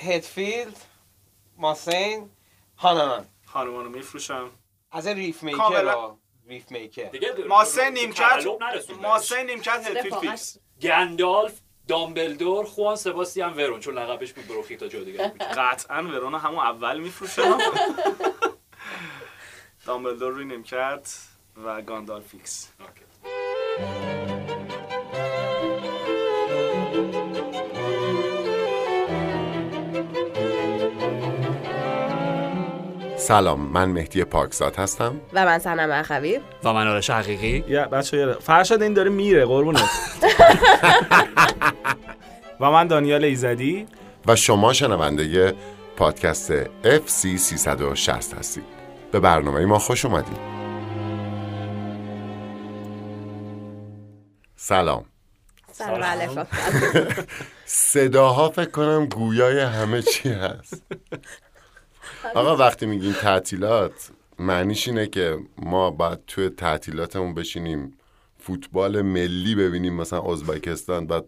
هدفیلد ماسین هانانان خانمانو میفروشم. از این ریف میکر کاملا. ها. ریف میکر. ماسه نیمکت ماسه نیمکت هدفیلد. فیکس گندالف دامبلدور خوان سباستیان ورون چون لقبش بود بروخیتا جادوگر بود قطعا ورونا همون اول میفروشم دامبلدور روی نیمکت و گاندال فیکس سلام من مهدی پاکزاد هستم. و من سنم اخوی. و من آرش حقیقی. یا بچه یه فرشاد این داره میره قربونت. و من دانیال ایزدی. و شما شنونده پادکست FC 360 هستید. به برنامه ما خوش اومدید. سلام سلام. علیکم. صداها فکر کنم گویای همه چی هست. آقا وقتی میگیم تعطیلات معنیش اینه که ما باید توی تعطیلاتمون بشینیم فوتبال ملی ببینیم مثلا ازبکستان بعد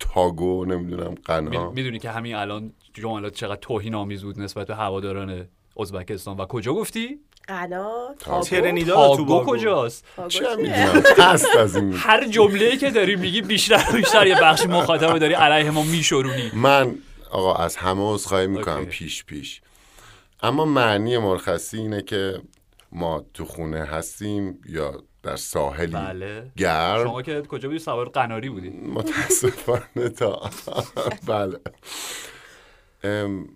تاگو نمی‌دونم قنا می‌دونی که همین الان جملات چقدر توهین آمیز بود نسبت به هواداران ازبکستان. و کجا گفتی؟ قنا تاگو. ترنیداد و تاگو توباگو کجاست؟ چه می‌دونم هست از این. هر جمله‌ای که داری میگی بیشتر بیشتر یه بخش مخاطب داری علیه ما میشورونی. من آقا از همه عذرخواهی می‌کنم. پیش پیش. اما معنی مرخصی اینه که ما تو خونه هستیم یا در ساحلی بله. گرم. شما که کجا بودی؟ سوار قناری بودی. متاسفانه تا بله. ام،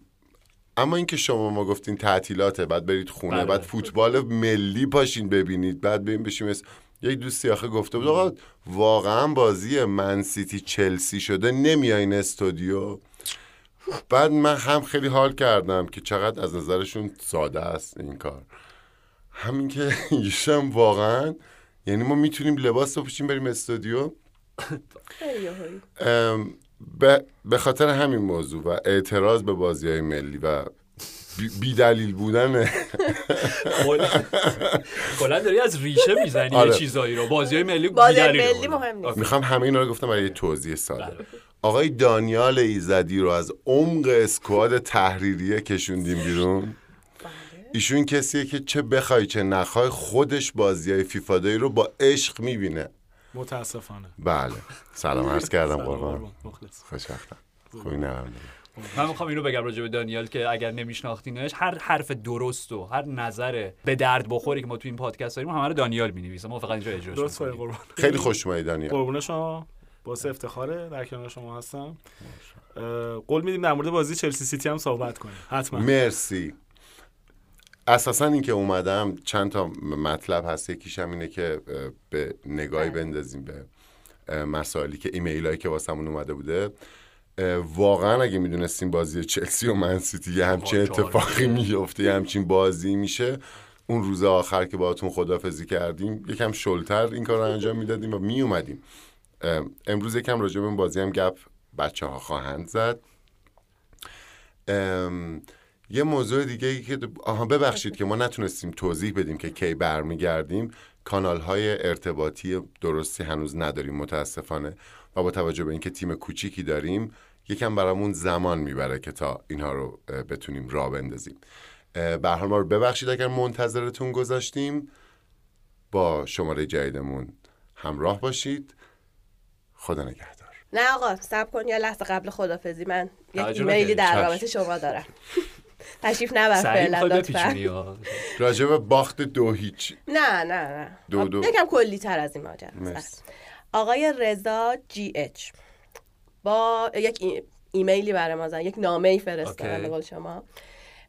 اما اینکه شما ما گفتین تعطیلاته بعد برید خونه بله. بعد فوتبال ملی پاشین ببینید بعد بریم بشیم اس- یک دوستی آخه گفته بود آقا واقعا بازی من سیتی چلسی شده نمیاین استودیو. بعد من هم خیلی حال کردم که چقدر از نظرشون ساده است این کار. همین که ایشم واقعا یعنی ما می‌تونیم لباس بپوشیم بریم استودیو. به خاطر همین موضوع و اعتراض به بازی های ملی و بی, دلیل بودن کلا داری از ریشه می‌زنی آره. یه چیزایی رو. بازی های ملی بازی ملی. مهم نیست. می‌خوام همه اینا رو گفتم برای یه توضیح ساده. بله. آقای دانیال ایزدی رو از عمق اسکواد تحریریه کشوندیم بیرون. ایشون کسیه که چه بخوای چه نخوای خودش بازی های فیفادایی رو با عشق می‌بینه. متاسفانه. بله. سلام عرض کردم قربان. مخلص. خوشبختم. خوبی نرم من می‌خوام اینو بگم راجع به دانیال که اگر نمیشناختینش هر حرف درست و هر نظر به درد بخوری که ما تو این پادکست داریم همه رو دانیال می‌نویسه. ما فقط اینجا اجراش درست. قربان. خیلی خوش اومدی دانیال. قربون شما. باعث افتخاره. در کنار شما هستم. قول میدیم در مورد بازی چلسی سیتی هم صحبت کنیم. حتما. مرسی. اساسا اینکه اومدم چند تا مطلب هست. یکیش هم اینه که به نگاهی بندازیم به مسائلی که ایمیل هایی که واسمون اومده بوده. واقعا اگه می‌دونستیم بازی چلسی و من سیتی یه همچین. اتفاقی میفته یه همچین بازی میشه اون روز آخر که باهاتون خدافزی کردیم یکم شلتر این کار رو انجام می‌دادیم و میومدیم امروز یکم راجع به بازی هم گپ بچه ها خواهند زد. ام، یه موضوع دیگه ای که آها ببخشید که ما نتونستیم توضیح بدیم که کی برمیگردیم. کانال های ارتباطی درستی هنوز نداریم متاسفانه. و با توجه به اینکه تیم کوچیکی داریم یکم برامون زمان می‌بره که تا اینها رو بتونیم راه بندازیم. به هر حال ما رو ببخشید اگر منتظرتون گذاشتیم. با شماره جدیدمون همراه باشید. خدا نگهدار. نه آقا سب کن یه لحظه قبل خدافزی. من یک ایمیلی در. رابطه شما دارم. تشریف نبر فعلا لطفا. یا؟ به باخت دو هیچ. نه نه نه. دو دو. یکم کلی تر از این ماجرا مرسی. آقای رضا جی اچ با یک ای- ایمیلی برای ما زن. یک نامه ای فرستادن. به قول شما.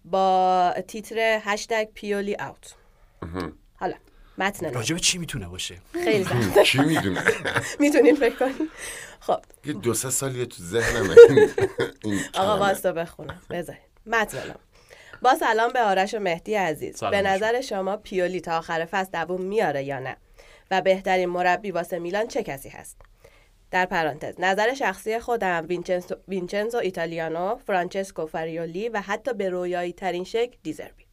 با تیتر هشتگ پیولی اوت. حالا متن به چی می‌تونه باشه؟ خیلی زحمت کی می‌دونه؟ می‌تونین فکر کنین خب. یه دو سه سالیه تو ذهنمه. این آقا. واستا بخونم. بذارید متن. با سلام به آرش و مهدی عزیز. به. نظر شما پیولی تا آخر فصل دووم میاره یا نه؟ و بهترین مربی واسه میلان چه کسی هست؟ در پرانتز نظر شخصی خودم وینچنزو, وینچنزو ایتالیانو فرانچسکو فاریولی و حتی به رویایی ترین شکل دیزربی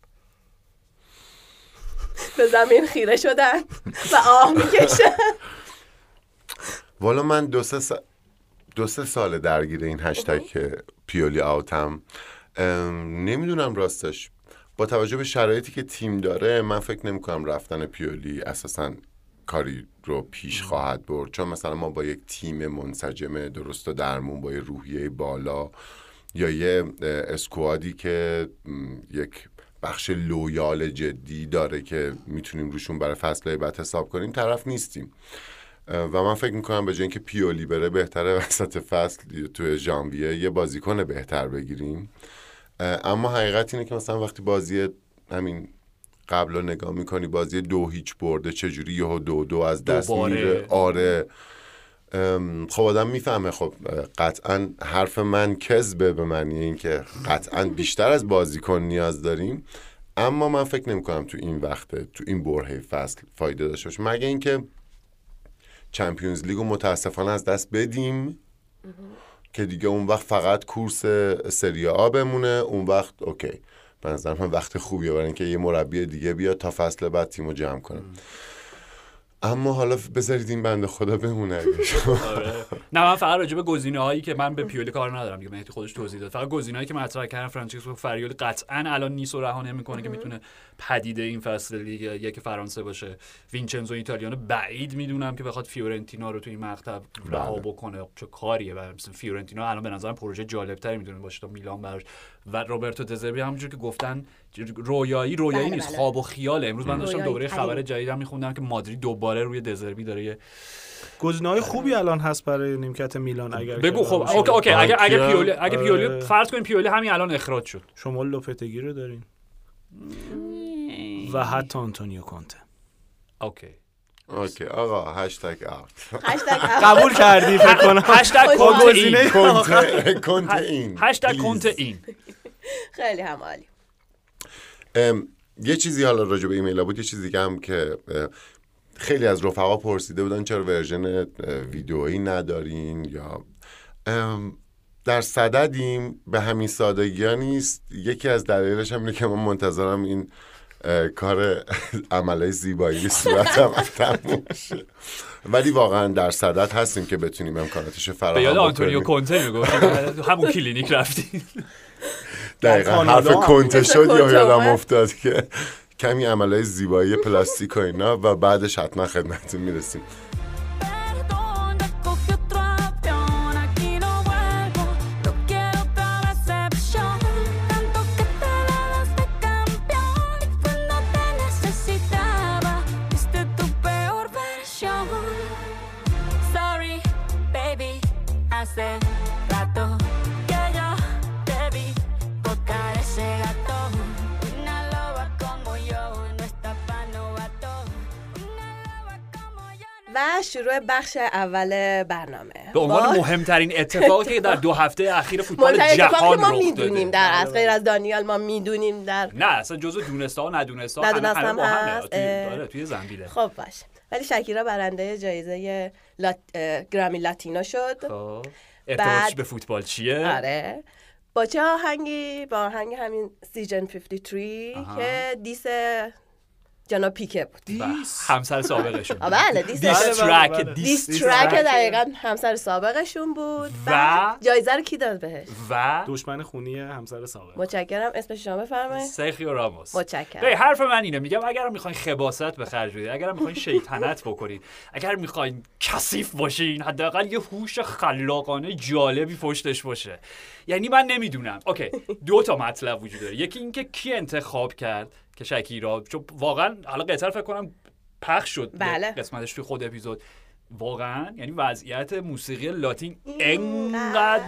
به زمین خیره شدن و آه می‌کشن والا من دو سه سال دو سه سال درگیر این هشتگ پیولی out م. ام، نمی‌دونم راستش. با توجه به شرایطی که تیم داره من فکر نمی کنم رفتن پیولی اساسا کاری رو پیش خواهد برد. چون مثلا ما با یک تیم منسجم درست و درمون با یه روحیه بالا یا یه اسکوادی که یک بخش لویال جدی داره که می‌تونیم روشون برای فصل بعد حساب کنیم طرف نیستیم. و من فکر می‌کنم به جای اینکه پیولی بره بهتره وسط فصل توی ژانویه یه بازیکن بهتر بگیریم. اما حقیقت اینه که مثلا وقتی بازی همین قبل رو نگاه می‌کنی بازی دو هیچ برده چجوری یهو دو دو از دست دوباره. میره؟ آره. خب آدم می‌فهمه. خب قطعا حرف من کذبه به معنی اینکه قطعا بیشتر از بازیکن نیاز داریم. اما من فکر نمی کنم تو این وقته تو این برهه فصل فایده داشته باشه. مگه اینکه چمپیونز لیگو متاسفانه از دست بدیم؟ که دیگه اون وقت فقط کورس سری آ بمونه اون وقت اوکی. به نظر من وقت خوبیه برای اینکه یه مربی دیگه بیاد تا فصل بعد تیمو جمع کنه. اما حالا بذارید این بنده خدا بمونه اگه شما- آره. نه من فقط راجع به گزینه هایی که من به پیولی کار ندارم. دیگه مهدی خودش توضیح داد. فقط گزینه هایی که مطرح کردن فرانچسکو فاریولی قطعا الان نیست و رها نمی‌کنه که می‌تونه پدیده این فصل لیگ یک فرانسه باشه. وینچنزو ایتالیانو بعید می‌دونم که بخواد فیورنتینا رو تو این مقطع رها بله. بکنه. چه کاریه مثلا فیورنتینا الان به نظرم پروژه جالب تری می‌تونه باشه تا میلان براش و روبرتو دزربی همونجور که گفتن رویایی رویایی بله، نیست بله. خواب و خیاله امروز من داشتم ترین. خبر جدیدم میخوندم که مادرید دوباره روی دزربی داره یه گزینه‌های خوبی الان هست برای نیمکت میلان اگر بگو خب. اوکی اوکی اگه اگه آقا، پیولی اگه پیولی آره. فرض کنیم پیولی همین الان اخراج شد شما لوپتگی رو دارین و حتی آنتونیو کونته اوکی اوکی آقا هشتگ هشتگ قبول کردی فکر کنم. هشتگ خب، کنت گزینه این. هشتگ. کنت این. خیلی هم عالی ام، یه چیزی حالا راجع به ایمیل بود یه چیزی دیگه هم که خیلی از رفقا پرسیده بودن چرا ورژن ویدئویی ندارین یا در صددیم به همین سادگی ها نیست. یکی از دلایلش هم اینه که من منتظرم این کار عملای زیبایی صورتم تموم شه. ولی واقعا در صدد هستیم که بتونیم امکاناتش رو به یاد فراهم آنتونیو کنته می‌گفت. همون کلینیک رفتی دقیقا حرف هم. کنته. شد یا یادم. افتاد که کمی عملای زیبایی پلاستیک و اینا و بعدش حتما خدمتتون می‌رسیم. و شروع بخش اول برنامه. به عنوان مهمترین اتفاقی که در دو هفته اخیر فوتبال جهان ما می‌دونیم در از غیر از دانیال ما می‌دونیم در نه اصلا ها ندونسته ها همه- ندونستم. هست. توی. آره، توی زنبیله. خب باش ولی شکیرا برنده جایزه لات... گرامی لاتینو شد. خب. بعد- به فوتبال چیه؟ آره. با چه آهنگی؟ با آهنگ همین سیجن 53 آها. که دیس جناب پیکه بود. همسر سابقشون بله diss. diss بله، ترک بله، بله. diss track. دقیقا همسر سابقشون بود. و- جایزه رو کی داد بهش؟ و دشمن خونی همسر سابق. متشکرم. اسمش شما بفرمایید. سرخیو راموس. متشکرم. ببین حرف من اینه. میگم اگر می‌خواین خباثت به خرج بدید اگر می‌خواین شیطنت بکنید اگر می‌خواین کثیف باشین حداقل یه هوش خلاقانه جالبی پشتش باشه. یعنی من نمی‌دونم. اوکی دو تا مطلب وجود داره. یکی اینکه کی انتخاب کرد که شکیرا؟ چون واقعا حالا قطر فکر کنم پخش شد بله. قسمتش توی خود اپیزود. واقعا یعنی وضعیت موسیقی لاتین. انقدر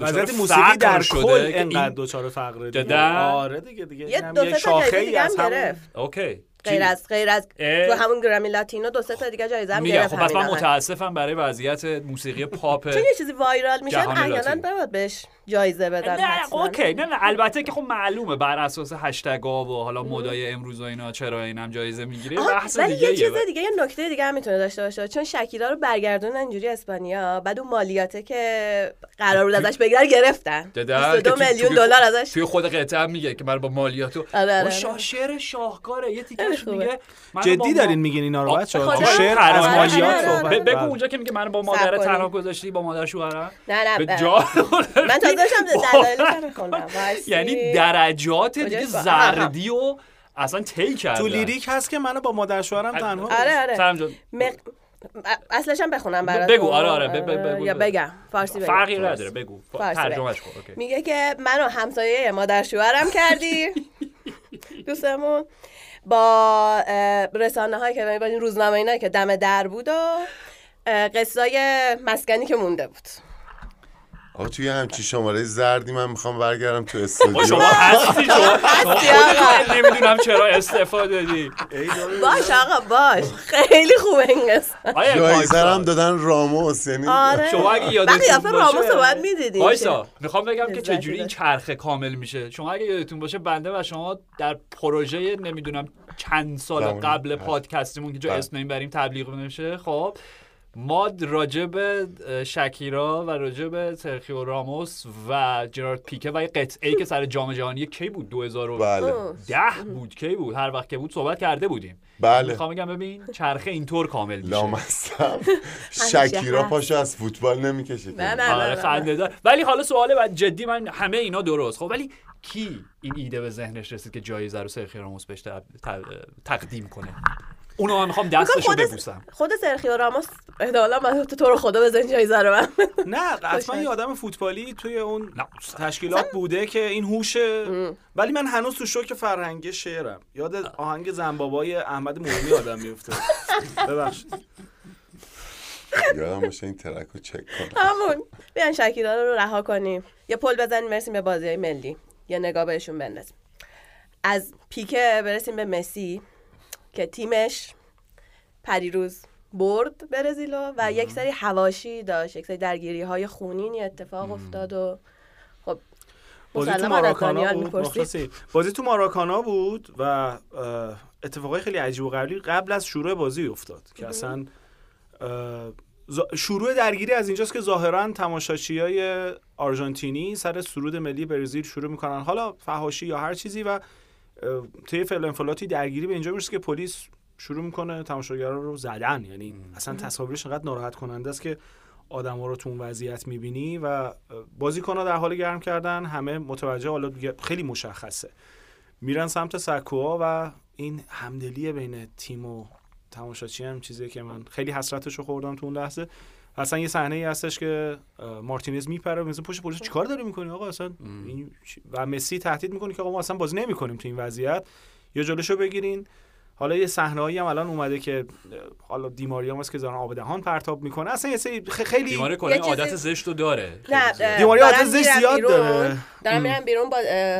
وضعیت دچار موسیقی فقر در شده کل انقدر این- دوچار فقره دیگه. جدا؟ آره دیگه دیگه. یه جایزه شاخه‌ای دیگه هم از گرفت. اوکی غیر؟ از غیر از. تو همون گرامی لاتینو دو سه تا دیگه جایزه هم گرفت خب پس من. متاسفم برای وضعیت موسیقی پاپ چون یه چیزی وایرال میشه احیانا. نباید بهش جایزه بدن نه. اوکی نه نه البته که خب معلومه بر اساس هشتگ و حالا مدای امروز و اینا چرا اینم جایزه می‌گیره بحث ولی دیگه یه چیز دیگه یه نکته دیگه هم می‌تونه داشته باشه چون شکیرا رو برگردون اینجوری اسپانیا بعد اون مالیاته که قرار بود ازش بگیرن گرفتن 22 که تو- میلیون توی- دلار ازش توی خود قطعه میگه که من با مالیاتو آره، آره. با شا- شعر شاهکاره یه تیکه برگشت خوبه. میگه با جدی ما- دارین میگین اینا رو آه، بچه خدا تو شعر آره، از مالیات صحبت بگو. اونجا که میگه منو با مادر. تنها گذاشتی با مادر شوهرم نه نه به ب- جا من تازه داشتم دلایلش. یعنی درجات دیگه زردی و اصلا طی کردن تو لیریک هست که منو با مادر شوهرم تنها آره آره. اصلش هم بخونم ب- براتون بگو، آره، آره، بگو. یا بگم فارسی بگم فرقی نداره بگو ترجمهش کن. میگه که منو همسایه مادر شوهرم کردی دوستمون با رسانه هایی که با این روزنامه اینا که دم در بود و قصای مسکنی که مونده بود. آقا توی همچی شماره زردی من می‌خوام برگردم تو استودیو. شما هستی شما نمی‌دونم چرا استفاده دادی. باش آقا باش. خیلی خوبه این قصه جایزه هم دادن راموس یعنی آره. شما اگه یادتون باشه راموس رو باید می‌دیدیم وایسا می‌خوام بگم که چجوری این. چرخه کامل میشه. شما اگه یادتون باشه بنده و شما در پروژه نمی‌دونم چند سال. قبل. پادکستمون که جا بله. اسم نمی‌بریم تبلیغ نمیشه خب ما اه، شکیرا و راجع به سرخیو راموس و جرارد پیکه و یه قطعه که سر جام جهانی کی بود؟ 2010 بله. بود. کی بود؟ هر وقت که بود صحبت کرده بودیم. بله. می‌خوام بگم ببین چرخه اینطور کامل میشه. لامصب. شکیرا. پاشو از فوتبال نمی‌کشید نه، نه. آره خنده دار. ولی حالا سوال بعد جدی من همه اینا درست. خب ولی کی این ایده به ذهنش رسید که جایزه رو سرخی راموس بهش تق- تق- تقدیم کنه؟ اونو من می‌خوام دستشو خود ببوسم. خود سرخیو راموس احتمالا من تو رو خدا بزن جایزه رو من. نه حتما. یه آدم فوتبالی توی اون نه. تشکیلات بوده که این هوش ولی من هنوز تو شوک فرهنگی شعرم. یاد آهنگ زنبابای احمد مومنی آدم میفته ببخشید. یادم باشه این ترک رو چک کنم همون. بیان شکیرا رو رها کنیم. یه پل بزنیم برسیم به بازی ملی. یه نگاه بهشون بندازیم. از پیکه برسیم به مسی. که تیمش پریروز برد برزیلو و یک سری هواشی داشت یک سری درگیری های خونینی اتفاق افتاد و خب بازی تو ماراکانا بود. بازی تو ماراکانا بود و اتفاقای خیلی عجیب و غریبی قبل از شروع بازی افتاد که اصلا شروع درگیری از اینجاست که ظاهرا تماشاچی های آرژانتینی سر سرود ملی برزیل شروع می‌کنن. حالا فهاشی یا هر چیزی و طی فعل انفلاتی درگیری به اینجا می‌رسه که پلیس شروع می‌کنه تماشاگران رو زدن. یعنی اصلا تصاویرش انقدر ناراحت کننده است که آدم ها رو تو اون وضعیت می‌بینی و بازیکن ها در حال گرم کردن. همه متوجه حالا خیلی مشخصه. میرن سمت سکوها و این همدلی بین تیم و تماشاچی هم چیزی که من خیلی حسرتش رو خوردم تو اون لحظه. اصلا یه صحنه ای هستش که مارتینز میپره مثلا پشت پلیس چیکار داری می‌کنی آقا اصلا این و مسی تهدید می‌کنه که آقا ما اصلا بازی نمی‌کنیم تو این وضعیت یا جلوشو بگیرین حالا یه صحنه‌ای هم الان اومده که حالا دیماریا هست که دارن آب دهان پرتاب می‌کنه اصلا یه سری خیلی کلا این چیزی- عادت زشت رو داره نه خیلی زیاد. دیماری دارن عادت زشت زیاد داره. دارن میرن بیرون با.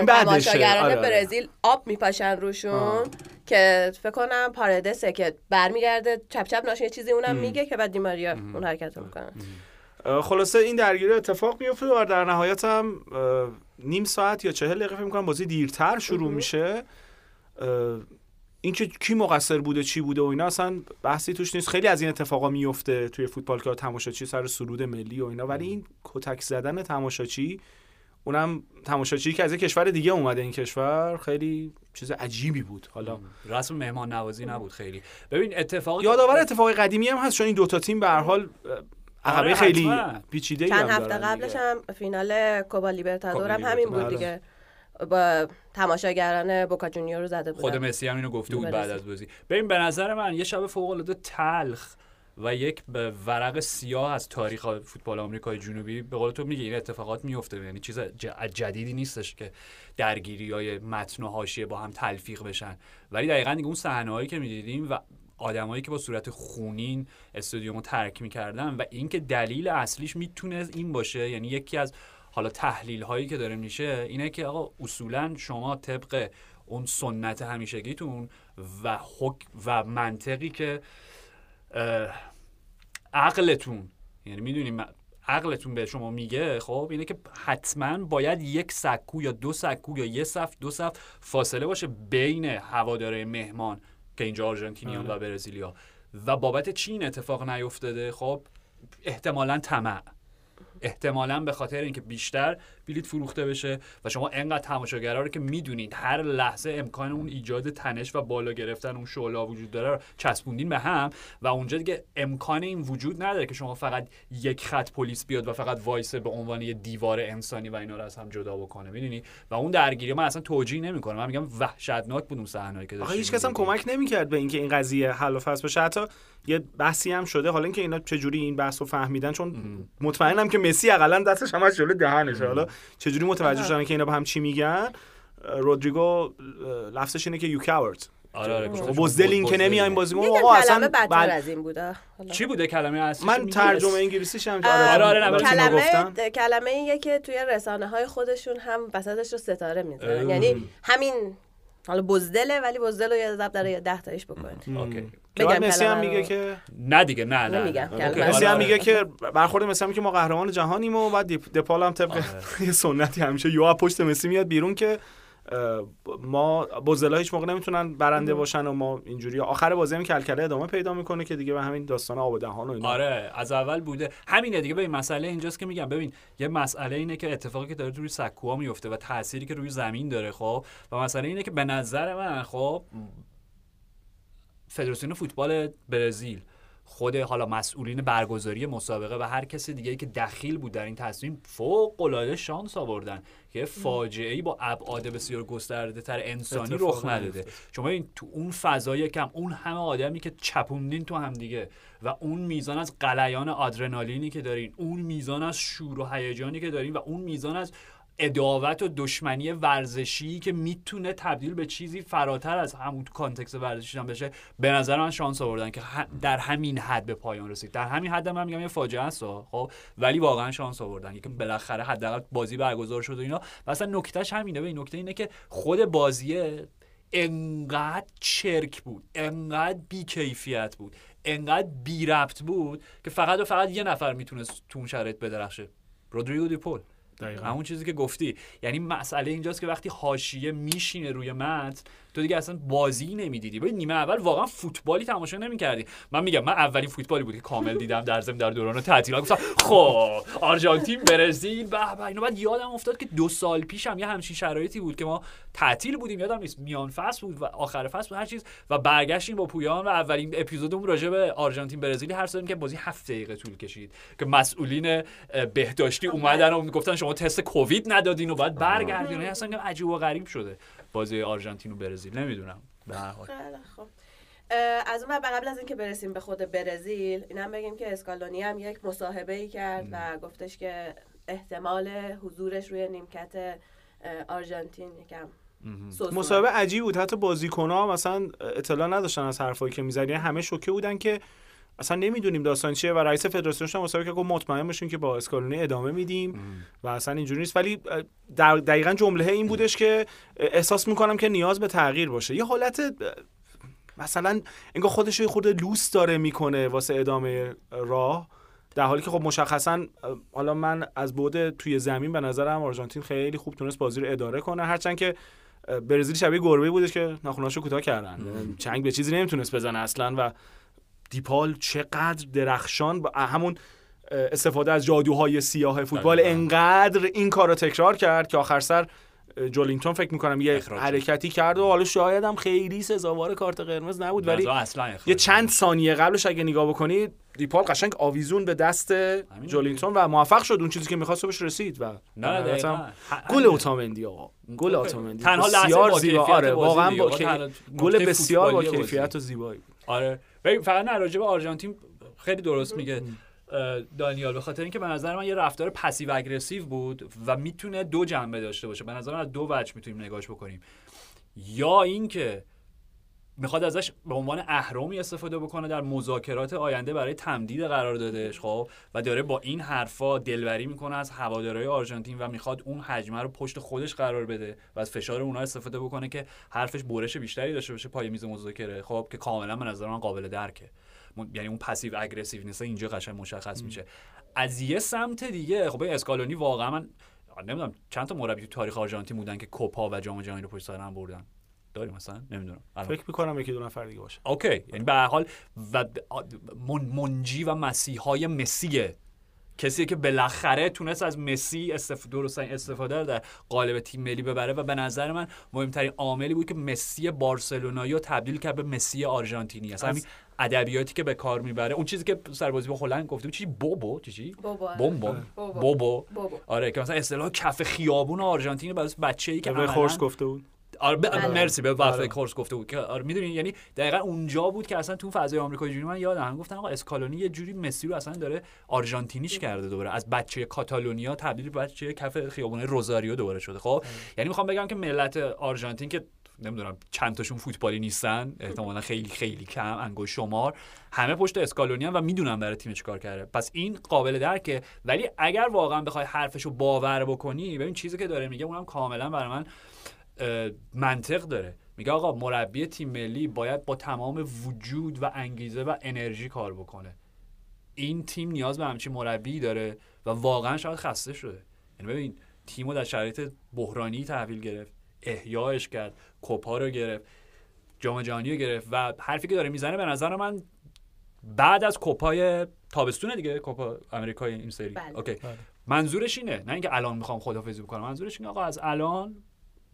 تماشاگران آره، آره. برزیل آب میپاشن روشون آه. که فکر کنم پاردسه که برمیگرده چپ چپ ناشه چیزی اونم میگه که بعد دیماریا اون حرکت رو می‌کنه. خلاصه این درگیری اتفاق میفته و در نهایت هم نیم ساعت یا چهل دقیقه فکر می‌کنم بازی دیرتر شروع میشه. اینکه کی مقصر بوده چی بوده و اینا اصلا بحثی توش نیست. خیلی از این اتفاقا میفته توی فوتبال که تماشاچی سر سرود ملی و اینا. ولی این کتک زدن تماشاچی اونم تماشاچی که از یه کشور دیگه اومده این کشور خیلی چیز عجیبی بود حالا رسم مهمان نوازی نبود خیلی ببین اتفاقی یادآور اتفاق قدیمی هم هست چون این دوتا تیم به هر حال عقبه آره، خیلی. پیچیده چند هفته قبلش. هم فینال کوبا لیبرتادور هم همین بود. دیگه با تماشاگران بوکا جونیور رو زده خود بودن مسی هم اینو گفته بود. بعد از بازی ببین به نظر من یه شب فوق العاده تلخ و یک به ورق سیاه از تاریخ فوتبال آمریکای جنوبی به قول تو میگه این اتفاقات میفته. یعنی چیز جدیدی نیستش که درگیری های متن و حاشیه با هم تلفیق بشن. ولی دقیقا دیگه اون صحنه که می‌دیدیم و آدمایی که با صورت خونین استادیوم رو ترک می‌کردن و اینکه دلیل اصلیش می‌تونه این باشه یعنی یکی از حالا تحلیل هایی که داره میشه اینه که آقا اصولا شما طبق اون سنت همیشگیتون و حک و منطقی که عقلتون. یعنی می‌دونیم عقلتون به شما میگه خب اینه که حتما باید یک سکو یا دو سکو یا یه صف دو صف فاصله باشه بین هواداره مهمان که اینجا آرژانتینیان و برزیلیا. و بابت چی این اتفاق نیفتاده؟ خب احتمالا طمع. احتمالا به خاطر اینکه بیشتر بلیت فروخته بشه و شما انقدر تماشاگرها رو که می‌دونید هر لحظه امکان اون ایجاد تنش و بالا گرفتن اون شعله وجود داره رو چسبوندین به هم و اونجا دیگه امکان این وجود نداره که شما فقط یک خط پلیس بیاد و فقط وایسه به عنوان یه دیوار انسانی و اینا رو از هم جدا بکنه می‌دونی؟ و اون درگیری من اصلا توجیه نمی‌کنم. من میگم وحشتناک بود اون صحنه‌ای که داشتیم هیچ کس هم. کمک نمی‌کرد به اینکه این قضیه حل و فصل بشه. حتی یه بحثی هم شده. حالا اینکه اینا چجوری این بحث رو فهمیدن چون مطمئنم که مسی حداقل دستش هم از جلو دهنشه. حالا چجوری متوجه شدن که اینا به هم چی میگن؟ رودریگو لفظش اینه که یو کاورد. آره آره گفتم خب بزدل این که. نمیایم بازی کنیم. آقا کلمه اصلا بدتر بل- از این بوده. چی بوده؟ کلمه اصلی من ترجمه انگلیسیش هم آره، آره، نه، کلمه. کلمه ایه که توی رسانه های خودشون هم وسطش رو ستاره می‌ذارن. یعنی همین حالا بزدله ولی بزدل رو یه ضرب در ده تایش اوکی. بعد بگم مسی هم میگه. که نه دیگه نه نه. مسی آره، هم آره. میگه که برخورد مسی هم میگه که ما قهرمان جهانیم و بعد دپال هم طبق یه سنتی همیشه یا پشت مسی میاد بیرون که ما بزدلا هیچ موقع نمی‌تونن برنده باشن و ما اینجوری. آخر بازی هم کلکله ادامه پیدا می‌کنه که دیگه به همین داستان آب و دهان و اینا. آره از اول بوده. همینه دیگه. ببین مسئله اینجاست که میگم ببین یه مسئله اینه که اتفاقی که داره روی سکوها میفته و تأثیری که روی زمین داره خب؟ و مسئله اینه که به نظر من خب فدراسیون فوتبال برزیل خود حالا مسئولین برگزاری مسابقه و هر کسی دیگه که دخیل بود در این تصمیم فوق العاده شانس آوردن که فاجعه ای با ابعاد بسیار گسترده تر انسانی رخ نداده. شما این تو اون فضای کم اون همه آدمی که چپوندین تو هم دیگه و اون میزان از قلیان آدرنالینی که دارین اون میزان از شور و هیجانی که دارین و اون میزان از اداوت و دشمنی ورزشی که می‌تونه تبدیل به چیزی فراتر از همون کانتکست ورزشی هم بشه به نظر من شانس آوردن که در همین حد به پایان رسید. در همین حد من میگم یه فاجعه است خب؟ ولی واقعا شانس آوردن که بالاخره حداقل بازی برگزار شد و اینا. و اصلا نکتهش همینه. به نکته اینه که خود بازیه انقدر چرک بود انقدر بیکیفیت بود انقدر بی ربط بود که فقط و فقط یه نفر می‌تونست تو اون شرایط بدرخشه. رودریگو دیپول. دقیقاً. همون چیزی که گفتی یعنی مسئله اینجاست که وقتی حاشیه میشینه روی متن تو دیگه اصلا بازی نمی‌دیدی. ببین نیمه اول واقعا فوتبالی تماشا نمی‌کردی. من میگم من اولین فوتبالی بود که کامل دیدم در ضمن در دوران تعطیلات. گفتم خب آرژانتین برزیل به به اینو بعد یادم افتاد که دو سال پیش هم یه همچین شرایطی بود که ما تعطیل بودیم. یادم نیست میان فصل بود و آخر فصل بود هر چیز. و برگشتیم با پویان و اولین اپیزودمون راجع به آرژانتین برزیلی حرف زدیم که بازی هفت دقیقه طول کشید. که مسئولین بهداشتی اومدن و گفتن شما تست کووید ندادین و باید برگردین. یعنی اصلا عجیب و غریب شده. بازی آرژانتین و برزیل نمی‌دونم. به هر حال. خیلی خب از اون بعد قبل از اینکه برسیم به خود برزیل اینم بگیم که اسکالونی هم یک مصاحبه ای کرد و گفتش که احتمال حضورش روی نیمکت آرژانتین یکم مصاحبه عجیب بود. حتی بازیکن‌ها مثلا اطلاع نداشتن از حرفایی که می‌زد یعنی همه شوکه بودن که اصلا نمی‌دونیم داستان چیه و رئیس فدراسیونش هم مصاحبه کرد گفت مطمئن باشین که با اسکالونی ادامه میدیم و اصلا اینجوری نیست. ولی در دقیقا جمله این بودش که احساس می‌کنم که نیاز به تغییر باشه. یه حالت مثلا انگار خودش یه خورده لوس داره می‌کنه واسه ادامه راه در حالی که خب مشخصا حالا من از بعد توی زمین به نظرم آرژانتین خیلی خوب تونست بازی رو اداره کنه. هرچند که برزیل شبیه گربه بودش که ناخوناشو کوتاه کردن. چنگ به چیزی نمی‌تونست بزنه اصلا و دیپال چقدر درخشان با همون استفاده از جادوهای سیاه فوتبال دقیقاً. انقدر این کار رو تکرار کرد که آخر سر جولینگتون فکر می‌کنم یه اخراج. حرکتی کرد و حالا شاید هم خیلی سزاوار کارت قرمز نبود ولی یه چند ثانیه قبلش اگه نگاه بکنی دیپال قشنگ آویزون به دست جولینگتون و موفق شد اون چیزی که می‌خواست بهش رسید و نه. گل اوتامندی آقا گل اوتامندی تنها لحظه بسیار با زیبا آره واقعا. با گل بسیار با. کیفیت و زیبایی بود. آره. ببین فقط نه راجع به آرژانتین خیلی درست میگه. دانیال به خاطر اینکه به نظر من یه رفتار passive aggressive بود و می‌تونه دو جنبه داشته باشه. به نظر من از دو وجه می‌تونیم نگاهش بکنیم. یا اینکه می‌خواد ازش به عنوان اهرمی استفاده بکنه در مذاکرات آینده برای تمدید قراردادش خب؟ و داره با این حرفا دلبری می‌کنه از هوادارهای آرژانتین و می‌خواد اون هجمه رو پشت خودش قرار بده و از فشار اونها استفاده بکنه که حرفش برش بیشتری داشته باشه پای میز مذاکره خب؟ که کاملا به نظر من قابل درکه. یعنی اون passive aggressiveness اینجا قشنگ مشخص میشه. از یه سمت دیگه خب اسکالونی واقعا من نمی‌دونم چند تا مربی تو تاریخ آرژانتین بودن که کوپا و جام جهانی رو پشت سر هم بردن. داریم مثلا؟ نمی‌دونم. الان. فکر می‌کنم یکی دو نفر دیگه باشه. اوکی. یعنی به هر حال و من- منجی و مسیحای مسیه کسی که بالاخره تونست از مسی استف... درستن استفاده رو در قالب تیم ملی ببره و به نظر من مهمترین عاملی بود که مسی بارسلونایی رو تبدیل کرد به مسی آرژانتینی. اصلا همین ادبیاتی که به کار می‌بره. اون چیزی که سر بازی با هلند گفته بود چی؟ بوبو. چی چی؟ بابا. بوم بوم. بوبو. بوبو. بوبو. آره که مثلا اصطلاح کف خیابون آرژانتین برای بچه‌ای که به خورس گفته بود. آره ب... بله. مرسی به وفای آره. کورس گفته بود که آره می‌دونی یعنی دقیقا اونجا بود که اصلا تو فضای آمریکای جنوبی من یادم هم گفتن آقا اسکالونی یه جوری مسی رو اصلا داره آرژانتینیش کرده دوباره از بچه کاتالونیا تبدیل به بچه کف خیابون روزاریو دوباره شده خب یعنی می‌خوام بگم که ملت آرژانتین که نمی‌دونم چند تاشون فوتبالی نیستن احتمالا خیلی خیلی کم انگوش شمار همه پشت اسکالونی و می‌دونن برای تیم چیکار کرده پس این قابل درکه ولی اگر واقعا بخوای حرفشو باور بکنی ببین چیزی که داره میگه اونم کاملا برای من منطق داره. میگه آقا مربی تیم ملی باید با تمام وجود و انگیزه و انرژی کار بکنه. این تیم نیاز به همچین مربی داره و واقعا شاید خسته شده. یعنی ببین تیمو در شرایط بحرانی تحویل گرفت احیاش کرد کوپا رو گرفت جام جهانی رو گرفت و حرفی که داره می‌زنه به نظر من بعد از کوپای تابستونه دیگه کوپا آمریکای این سری. بله. اوکی. منظورش اینه نه اینکه الان می‌خوام خدافظی بکنم. منظورش اینه آقا از الان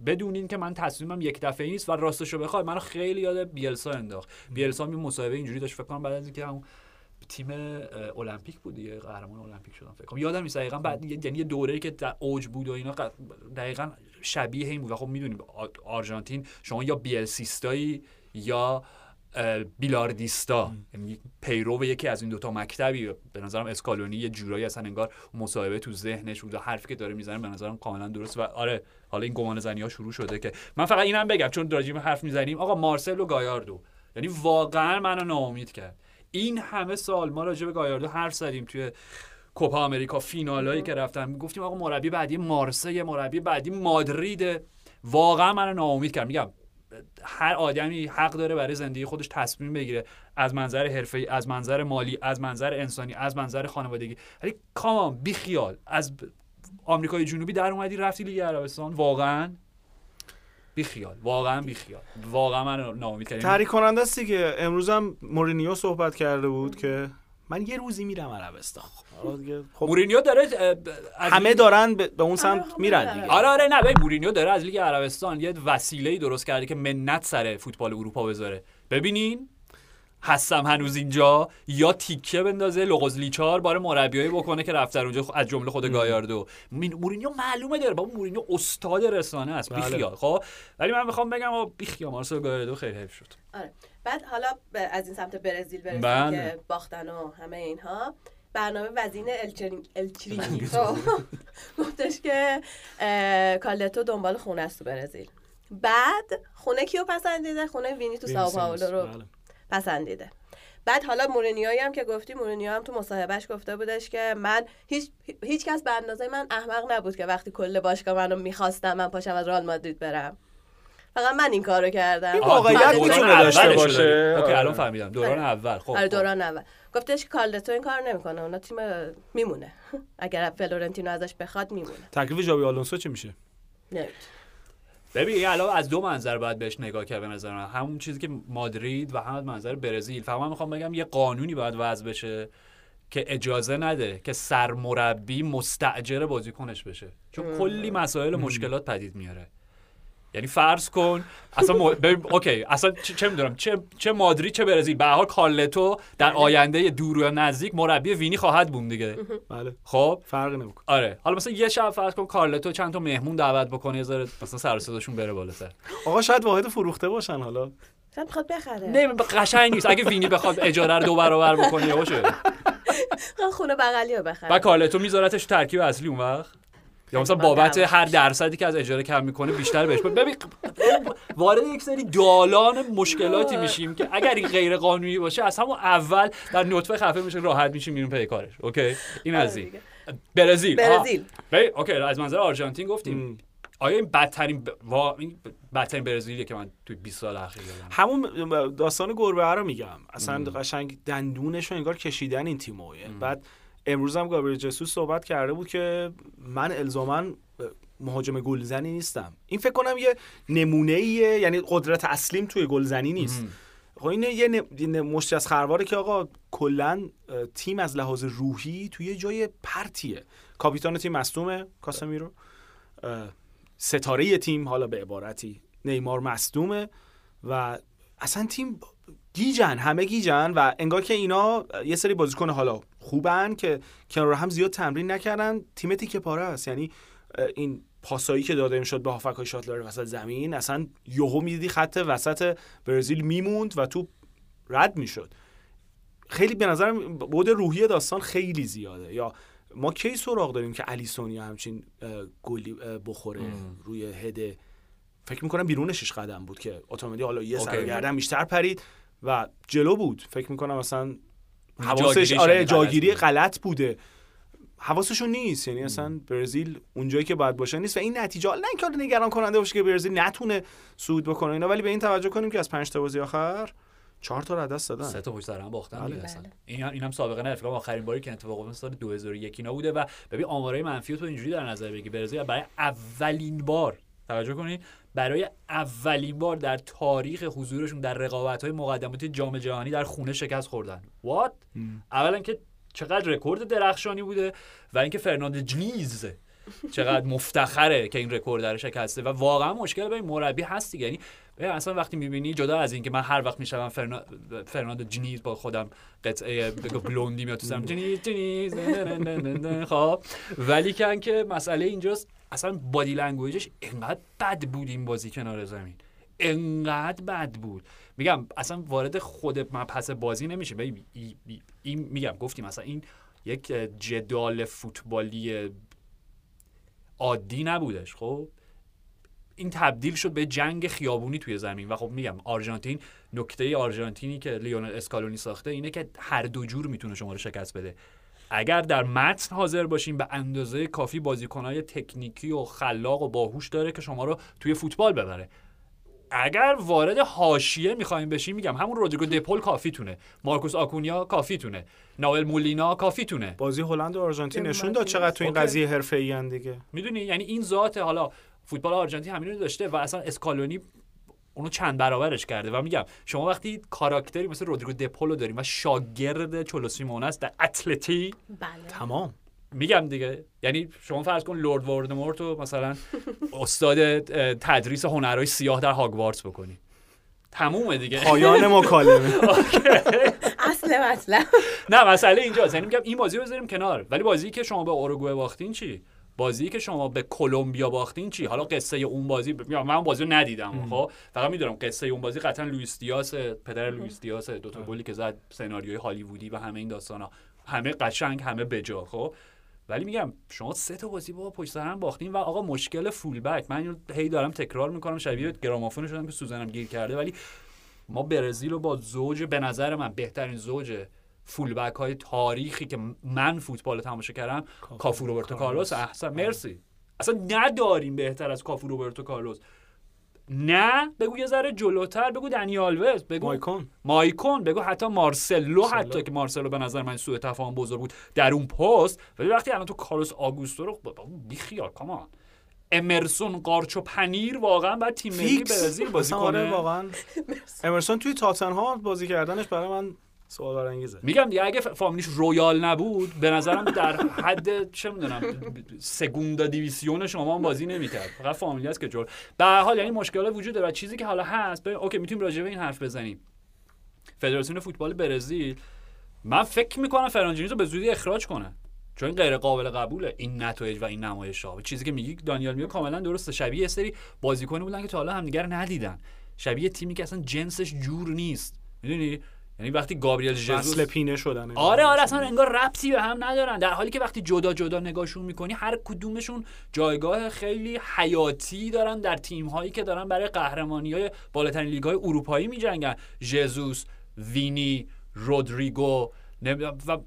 بدونین که من تصمیمم یک دفعه نیست و راستشو بخوای منو خیلی یاد بیلسا انداخت. بیلسا هم یه مصاحبه اینجوری داشت فکر کنم بعد از اینکه همون تیم المپیک بود دیگه قهرمان المپیک شدن فکر کنم. یادم نیست دقیقاً بعد یعنی یه دوره‌ای که در اوج بود و اینا دقیقاً شبیه این بود. و خب می‌دونیم آرژانتین شما یا بیلسیستایی یا بیلاردیستا. یعنی پیرو یکی از این دوتا مکتبی. به نظرم اسکالونی یه جورایی اصلا انگار مصاحبه تو ذهنش بود و حرفی که داره می‌زنه به نظرم کاملا درست و آره حالا این گمان زنی ها شروع شده که من فقط اینم بگم چون راجیم حرف می‌زنیم. آقا مارسل و گایاردو. یعنی واقعا منو ناامید کرد. این همه سال ما راجع به گایاردو حرف زدیم توی کوپا آمریکا فینالایی که رفتن گفتیم آقا مربی بعدی مارسی مربی بعدی مادرید. واقعا منو ناامید کرد. میگم هر آدمی حق داره برای زندگی خودش تصمیم بگیره از منظر حرفه‌ای از منظر مالی از منظر انسانی از منظر خانوادگی. ولی کامان بی خیال از آمریکای جنوبی در اومدی رفتی لیگ عربستان. واقعا بی خیال واقعا بی خیال واقعا منو ناامید کرد تحریک کننده است دیگه. امروز هم مورینیو صحبت کرده بود که من یه روزی میرم عربستان. آره دیگه، خب مورینیو داره از همه دارن به اون سمت همه میرن. دیگه. آره آره نه ببین مورینیو داره از لیگ عربستان یه وسیله درست کرده که منت سر فوتبال اروپا بذاره. ببینین هستم هنوز اینجا. یا تیکه بندازه لغز لیچار بار مربیایی بکنه که رفتن اونجا از جمله خود گایاردو. مورینیو معلومه داره. بابا مورینیو استاد رسانه است. بله. بیخیال خب؟ ولی من می‌خوام بگم بیخیال مارسل گایاردو خیلی حیف شد. آره. بعد حالا از این سمت برزیل برسیم بله. که باختن و همه اینها. برنامه وزین الچرین- الچرینگیتو گفتش که کارلتو دنبال خونه است تو برزیل. بعد خونه کیو پسندیده؟ خونه وینی تو ساو پائولو رو. بله. پسندیده بعد حالا مورینیوی هم که گفتی مورینیو هم تو مصاحبهش گفته بودش که من هیچ هیچ کس به اندازه من احمق نبود که وقتی کل باشگاه منو می‌خواستم من پاشم از رئال مادرید برم فقط من این کارو کردم این واقعیت می‌تونه داشته رو باشه. اوکی. الان فهمیدم دوران آره. اول خب آره خب. دوران اول گفتش که کارلتو این کار نمی‌کنه اونا تیم میمونه اگر فلورنتینو ازش بخواد میمونه تکلیف ژابی آلونسو چی میشه نمی‌دونم. ببین الان از دو منظر باید بهش نگاه کرد به نظر من. همون چیزی که مادرید و هم از منظر برزیل. فقط من می‌خوام بگم یه قانونی باید وضع بشه که اجازه نده که سرمربی مستاجر بازیکنش بشه. چون کلی مسائل و مشکلات پدید میاره. یعنی فرض کن اصلا م... ببین، اوکی اصلا چه, چه می‌دونم چه چه مادرید چه برزیل. به هر حال کارلتو در آینده دور یا نزدیک مربی وینی خواهد بود دیگه. بله. خب؟ فرقی نمی‌کنه. آره. حالا مثلا یه شب فرض کن کارلتو چند تا مهمون دعوت بکنه یه مثلا سر صداشون بره بالاتر. آقا شاید واحد فروخته باشن حالا. شاید می‌خواد بخره. نه قشنگ نیست. اگه وینی بخواد اجاره رو دو برابر بکنه باشه. خونه بغلی رو بخره. و کارلتو میذارتش ترکیب اصلی اون وقت. یا مثلا با بابت. هر درصدی که از اجاره کم می‌کنه بیشتر بهش بده. ببین وارد یک سری دالان مشکلاتی میشیم که اگر این غیر قانونی باشه از همون اول در نطفه خفه میشه راحت میشیم میریم پی کارش. اوکی؟ این از این. برزیل. برزیل. ببین اوکی از منظر آرژانتین گفتیم. آیا این بدترین ب... وا... این بدترین برزیلیه که من توی 20 سال اخیر دیدم همون داستان گربه رو میگم. اصلا قشنگ دندونش رو انگار کشیدن این تیمو بعد امروز هم گابریل جسوس صحبت کرده بود که من الزاما مهاجم گلزنی نیستم. این فکر کنم یه نمونه ایه یعنی قدرت اصلیم توی گلزنی نیست. خب این یه مشتی از خرواره که آقا کلا تیم از لحاظ روحی توی یه جای پرتیه. کاپیتان تیم مصدومه کاسمیرو. ستاره تیم حالا به عبارتی نیمار مصدومه و اصلا تیم گیجن همه گیجن و انگار که اینا یه سری بازیکن حالا خوبن که کنار هم زیاد تمرین نکردن. تیم تیکه پاره است. یعنی این پاسایی که داده می‌شد به هافک های شاتلر وسط زمین اصلا یهو می‌دیدی خط وسط برزیل میموند و تو رد می‌شد. خیلی به نظر بود روحی داستان خیلی زیاده. یا ما کی سراغ داریم که الیسونیا همچین گلی بخوره روی هده فکر می‌کنم بیرون شش قدم بود که اتوماتیک حالا یه سر اوکی. گردن بیشتر پرید و جلو بود. فکر می‌کنم مثلا حواسش آره جاگیری بوده. غلط بوده. حواسشون نیست یعنی اصلا برزیل اونجایی که باید باشه نیست. و این نتیجه نه اینکه نگران کننده باشه که برزیل نتونه صعود بکنه اینا ولی به این توجه کنیم که از پنج تا بازی آخر چهار تا رو دست دادن. سه تا پشت سر هم باختن بله. اصلا. این هم اینم سابقه نه فکر آخرین باری که اتفاق افتاد سال 2001 اینا بوده و ببین آمارای منفی تو اینجوری در نظر بگیر برزیل برای اولین بار توجه کنید برای اولین بار در تاریخ حضورشون در رقابت های مقدماتی جام جهانی در خونه شکست خوردن. وات اولا که چقدر رکورد درخشانی بوده و اینکه فرناند جنیز چقدر مفتخره که این رکورد رو شکسته و واقعا مشکل به این مربی هست دیگه. یعنی اصلا وقتی می‌بینی جدا از اینکه من هر وقت میشم فرنا... فرناندو جنیز با خودم قطعه بلوندی میاد تو سرم. جنیز جنیز. خب. ولی که مسئله اینجاست اصلا body language ش انقدر بد بود این بازی کنار زمین. انقدر بد بود. میگم اصلا وارد خود مبحث بازی نمیشه. ببین ای- ای- این میگم گفتیم اصلا این یک جدال فوتبالی عادی نبودش خب؟ این تبدیل شد به جنگ خیابونی توی زمین. و خب میگم آرژانتین نکته آرژانتینی که لیونل اسکالونی ساخته اینه که هر دو جور می‌تونه شما رو شکست بده. اگر در متن حاضر باشین به اندازه کافی بازیکنهای تکنیکی و خلاق و باهوش داره که شما رو توی فوتبال ببره. اگر وارد حاشیه می‌خوایم بشیم میگم همون رودریگو دپول کافیتونه. مارکوس آکونیا کافیتونه. ناهوئل مولینا کافیتونه. بازی هلند و آرژانتین نشون داد چقدر تو این okay. قضیه حرفه‌ای دیگه. می‌دونی؟ یعنی این ذات حالا فوتبال آرژانتین همین رو داشته و اصلا اسکالونی اونو چند برابرش کرده و میگم شما وقتی کاراکتری مثل رودریگو دپولو داریم و شاگرد چولو سیمون است در اتلتی بله. تمام. میگم دیگه. یعنی شما فرض کن لورد وردمورت رو مثلا استاد تدریس هنرهای سیاه در هاگوارتس بکنی. تمومه دیگه. پایان مکالمه. اصل مطلب. نه مسئله اینجاست. یعنی میگم این بازی رو بذاریم کنار. ولی بازی که شما به اوروگوئه باختین چی؟ بازی که شما به کلمبیا باختین چی؟ حالا قصه اون بازی میگم من بازی رو ندیدم خب؟ فقط می‌دونم قصه اون بازی قطعا لوئیس دیاس پدر لوئیس دیاس دو تا گلی که زد سناریوی هالیوودی و همه این داستانا. همه قشنگ همه بجا خب؟ ولی میگم شما سه تا بازی با پشت سر هم باختین و آقا مشکل فول بک من هی دارم تکرار می‌کنم شبیه گرامافون شدم که سوزنم گیر کرده. ولی ما برزیل رو با زوج به نظر من بهترین زوج فول بک های تاریخی که من فوتبال تماشا کردم کافو روبرتو کارلوس. احسن مرسی. اصلا نداریم بهتر از کافو روبرتو کارلوس. نه بگو یه ذره جلوتر بگو دنی آلوز بگو مایکون. مایکون بگو حتی مارسلو مارسلو. حتی که مارسلو به نظر من سوء تفاهم بزرگ بود در اون پست. ولی وقتی الان تو کارلوس آگوستو رو بی خیال کامان امرسون قارچ و پنیر واقعا بعد تیم ملی برزیل بازی آره کنه. واقعا. امرسون توی تاتنهام بازی کردنش برای من سوال برانگیزه میگم دیگه اگه فامیلیش رویال نبود به نظرم در حد چه می‌دونم Segunda División شما هم بازی نمی‌کرد. فقط فامیلی است که جور. به حال یعنی مشکل وجود داره و چیزی که حالا هست ببین okay می‌تونیم راجع به این حرف بزنیم. فدراسیون فوتبال برزیل من فکر می‌کنم فرناند جینیز رو به زودی اخراج کنه. چون غیر قابل قبوله. این نتایج و این نمایش ها. چیزی که میگی دانیال میگه کاملا درسته. شبیه یه سری بازیکن بودن که تا حالا همدیگه ندیدن. شبیه تیمی که اصلا جنسش جور نیست. می‌دونی؟ یعنی وقتی گابریل ژزوس پینه شدن آره آره اصلا انگار ربطی به هم ندارن. در حالی که وقتی جدا جدا نگاهشون می‌کنی هر کدومشون جایگاه خیلی حیاتی دارن در تیم هایی که دارن برای قهرمانی های بالاترین لیگ های اروپایی میجنگن. ژزوس وینی رودریگو و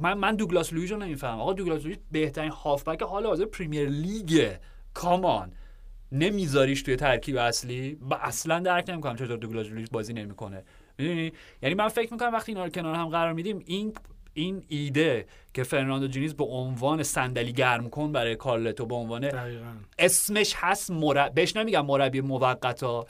من من دوگلاس لویز رو نمی‌فهمم. آقا دوگلاس لویز بهترین هافبک حال حاضر پریمیر لیگه. come on نمیذاریش توی ترکیب اصلی. و اصلا درک نمی‌کنم چطور دوگلاس لویز بازی نمی‌کنه. می‌دونی؟ یعنی من فکر می‌کنم وقتی اینا رو کنار هم قرار میدیم این این ایده که فرناندو جینیز به عنوان صندلی گرم کن برای کارلتو به عنوان دقیقاً. اسمش هست مرب... بهش نمیگم مربی موقتا.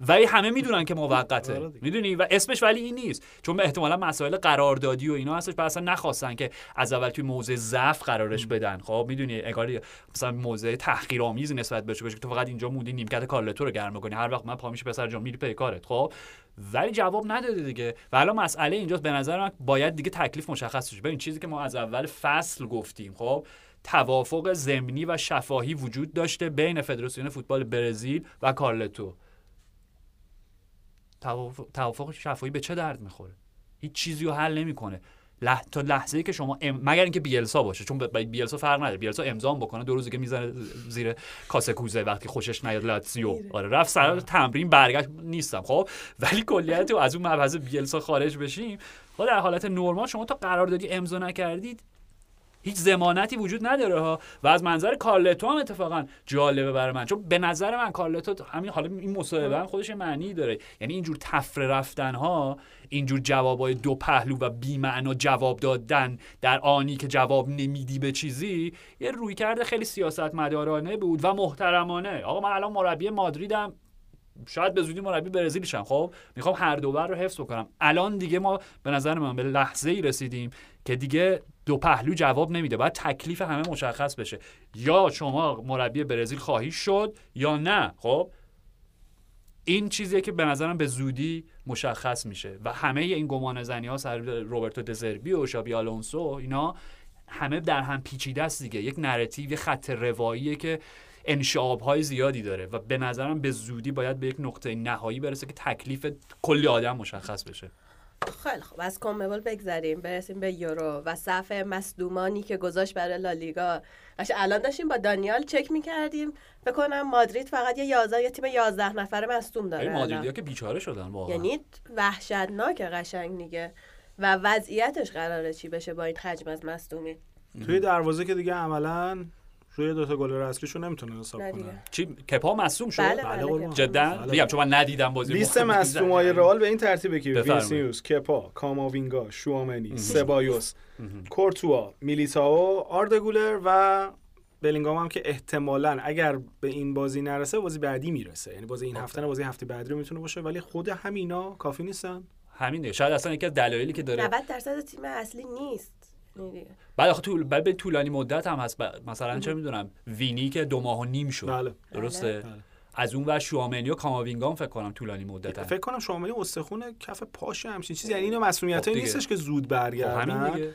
ولی همه می‌دونن که موقته. آره. می‌دونی؟ و اسمش ولی این نیست. چون احتمالا مسائل قراردادی و اینا هستش و اصلا نخواستن که از اول توی موضع ضعف قرارش بدن. خب می‌دونی؟ انگار مثلا موضع تحقیرآمیزی نسبت بهش باشه که تو فقط اینجا موندی نیمکت کارلتو رو گرم کنی هر وقت من پا میشه پسر جان میری پی کارت. خب ولی جواب نداده دیگه. و الان مسئله اینجاست. به نظر من باید دیگه تکلیف مشخص بشه. ببین چیزی که ما از اول فصل گفتیم خب؟ توافق ضمنی و شفاهی وجود داشته بین فدراسیون فوتبال برزیل و کارلتو. توافق شفاهی به چه درد می‌خوره؟ هیچ چیزی رو حل نمی‌کنه. لح... تا لحظه ای که شما ام... مگر اینکه بیلسا باشه چون با بیلسا فرق نداره. بیلسا امضا بکنه دو روزی که می‌زنه زیر کاسه کوزه وقتی خوشش نیاد لاتسیو آره رفت سر تمرین برگشت نیستم. خب ولی کلیت از اون مبحث بیلسا خارج بشیم. خب در حالت نرمال شما تا قراردادی امضا نکردید هیچ ضمانتی وجود نداره ها. و از منظر کارلتو هم اتفاقا جالبه برای من. چون به نظر من کارلتو همین حالا این مصاحبه خودش معنی داره. یعنی اینجور تفره رفتن ها اینجور جوابای دو پهلو و بی‌معنا جواب دادن در آنی که جواب نمیدی به چیزی یه روی کرده خیلی سیاست مدارانه بود و محترمانه. آقا من الان مربی مادریدم شاید به زودی مربی برزیل شم. خب می‌خوام هر دوبر رو حفظ بکنم. الان دیگه ما به نظر من به لحظه ای رسیدیم که دیگه دو پهلو جواب نمیده. باید تکلیف همه مشخص بشه. یا شما مربی برزیل خواهی شد یا نه. خب؟ این چیزیه که به نظرم به زودی مشخص میشه. و همه این گمان زنی ها سر روبرتو دزربی و شابی آلونسو اینا همه در هم پیچیده است دیگه. یک narrative خط رواییه که انشعاب های زیادی داره. و به نظرم به زودی باید به یک نقطه نهایی برسه که تکلیف کلی آدم مشخص بشه. خیلی خب از کونمبول بگذریم. برسیم به یورو و صف مصدومانی که گذاشت برای لالیگا. قبلش الان داشتیم با دانیال چک می‌کردیم. فکر کنم مادرید فقط یه 11 یه تیم 11 نفره مصدوم داره این. مادریدیا که بیچاره شدن واقعا. یعنی وحشتناک قشنگ دیگه. و وضعیتش قراره چی بشه با این حجم از مصدومی؟ توی دروازه که دیگه عملا روی دوتا گلر اصلیشو نمی‌تونه حساب. کنه چی؟ کپا مصدوم شد؟ بله بله بله قربان. جدا؟ بله. میگم چون من ندیدم بازی لیست مصدومای رئال به این ترتیبه که. وینسیوس، کپا، کاماوینگا، شوامنی، سبایوس، کورتوا، میلیتائو، آردگولر و بلینگام هم که احتمالا اگر به این بازی نرسه بازی بعدی می‌رسه. یعنی بازی این هفته نه بازی هفته بعدی رو می‌تونه باشه ولی خود همینا کافی نیستن. همین دیگه شاید اصلا یکی از دلایلی که داره 90 درصد تیم اصلی نیست. بعد آخه طول بعد به طولانی مدت هم هست. مثلا چه می‌دونم وینی که دو ماه و نیم شد. بله. درسته؟ بله. از اون ور شوامنی و کاماوینگام فکر کنم طولانی مدت فکر کنم شاملی استخون کف پاش همچین چیزی. یعنی اینو مسئولیت خب. نیستش که زود خب همین برگردن. دیگه.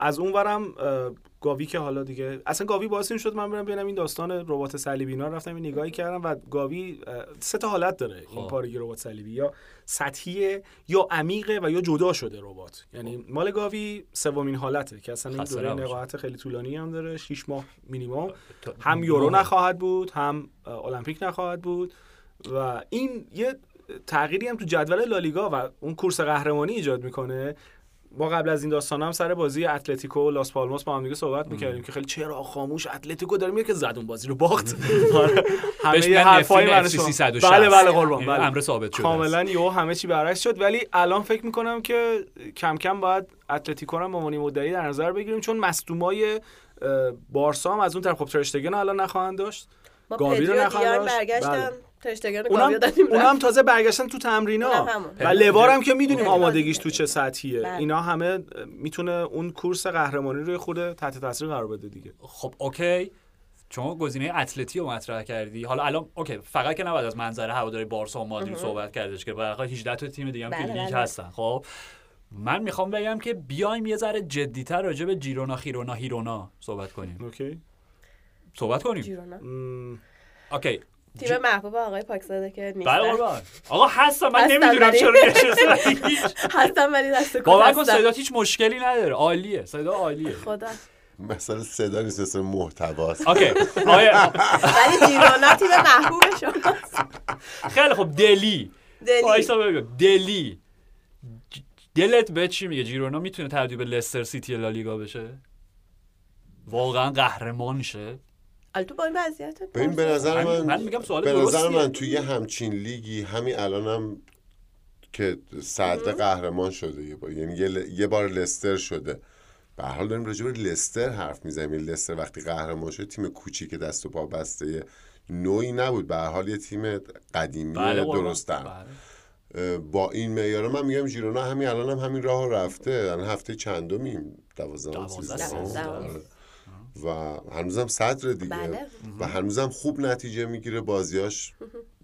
از اون ورم اه، گاوی که حالا دیگه اصلا گاوی باعث این شد من برم ببینم این داستان ربات صلیبی اینا رو رفتم این نگاهی کردم و گاوی سه تا حالت داره این خب. پارگی ربات صلیبی یا سطحیه یا عمیقه و یا جدا شده ربات یعنی مال گاوی سومین حالته که اصلا این دوره. نقاهت خیلی طولانی هم داره 6 ماه مینیمم هم یورو. نخواهد بود هم المپیک نخواهد بود و این یه تغییری هم تو جدول لالیگا و اون کورس قهرمانی ایجاد می‌کنه ما قبل از این داستان هم سر بازی اتلتیکو و لاس پالماس با هم دیگه صحبت می‌کردیم که خیلی چرا خاموش اتلتیکو داره میگه که زد اون بازی رو باخت آره. همه حرفای من FC شما- 360. بله بله قربان این بله. امر ثابت شده کاملا یهو همه چی برعکس شد ولی الان فکر می‌کنم که کم کم باید اتلتیکو رو هم به مدعی در نظر بگیریم چون مصدومای بارسا هم از اون طرف خب ترشتگن الان نخواهند داشت ما گاوی رو نخواهند داشت. برگشتن ترشتگان اونم اونم. تازه برگشتن تو تمرینا. و لوار هم که می‌دونیم آمادگیش تو چه سطحیه. بله. اینا همه می‌تونه اون کورس قهرمانی رو خود تحت تاثیر قرار بده دیگه. خب okay. شما گزینه اتلتی رو مطرح کردی. حالا الان okay فقط که نباید از منظر هواداری بارسا و مادرید صحبت کردش که به 18 تا تیم دیگه هم بله، لیگ بله. هستن. خب من می‌خوام بگم که بیایم یه ذره جدیتر راجع به جیرونا خیرونا هیرونا صحبت کنیم. okay. صحبت کنیم. جیرونا. okay. تیم محبوب آقای پاکزاده که نیست بله قربان. آقا هستم من نمی‌دونم چرا نشستم هستم ولی دست باور کن. صدات هیچ مشکلی نداره. عالیه صدا عالیه. خدا. مثلا صدا نیست مثل محتواست. okay. ولی جیرونا تیم محبوب شماست خیلی خب دلی. دلی. دلی. دلت به چی میگه؟ جیرونا می‌تونه تبدیل به لستر سیتی لالیگا بشه؟ واقعا قهرمان شه. تو با این وضعیت ببین به نظر من- من میگم سوال به نظر. من توی یه همچین لیگی همین الانم که صدر قهرمان شده یه بار یعنی یه, بار لستر شده. به هر حال داریم راجع به لستر حرف می‌زنیم. لستر وقتی قهرمان شد تیم کوچیک دست و پا بسته نوعی نبود. به هر حال یه تیم قدیمی بله. درستم بله. با این معیار من میگم ژیرونا همین الان هم همین راه رفته. الان هفته چندمیم؟ دوازدهم دوازده، سیزدهم؟ سیزدهم. آره. و هنوزم صدر دیگه. بله. و هنوزم خوب نتیجه می‌گیره. بازیاش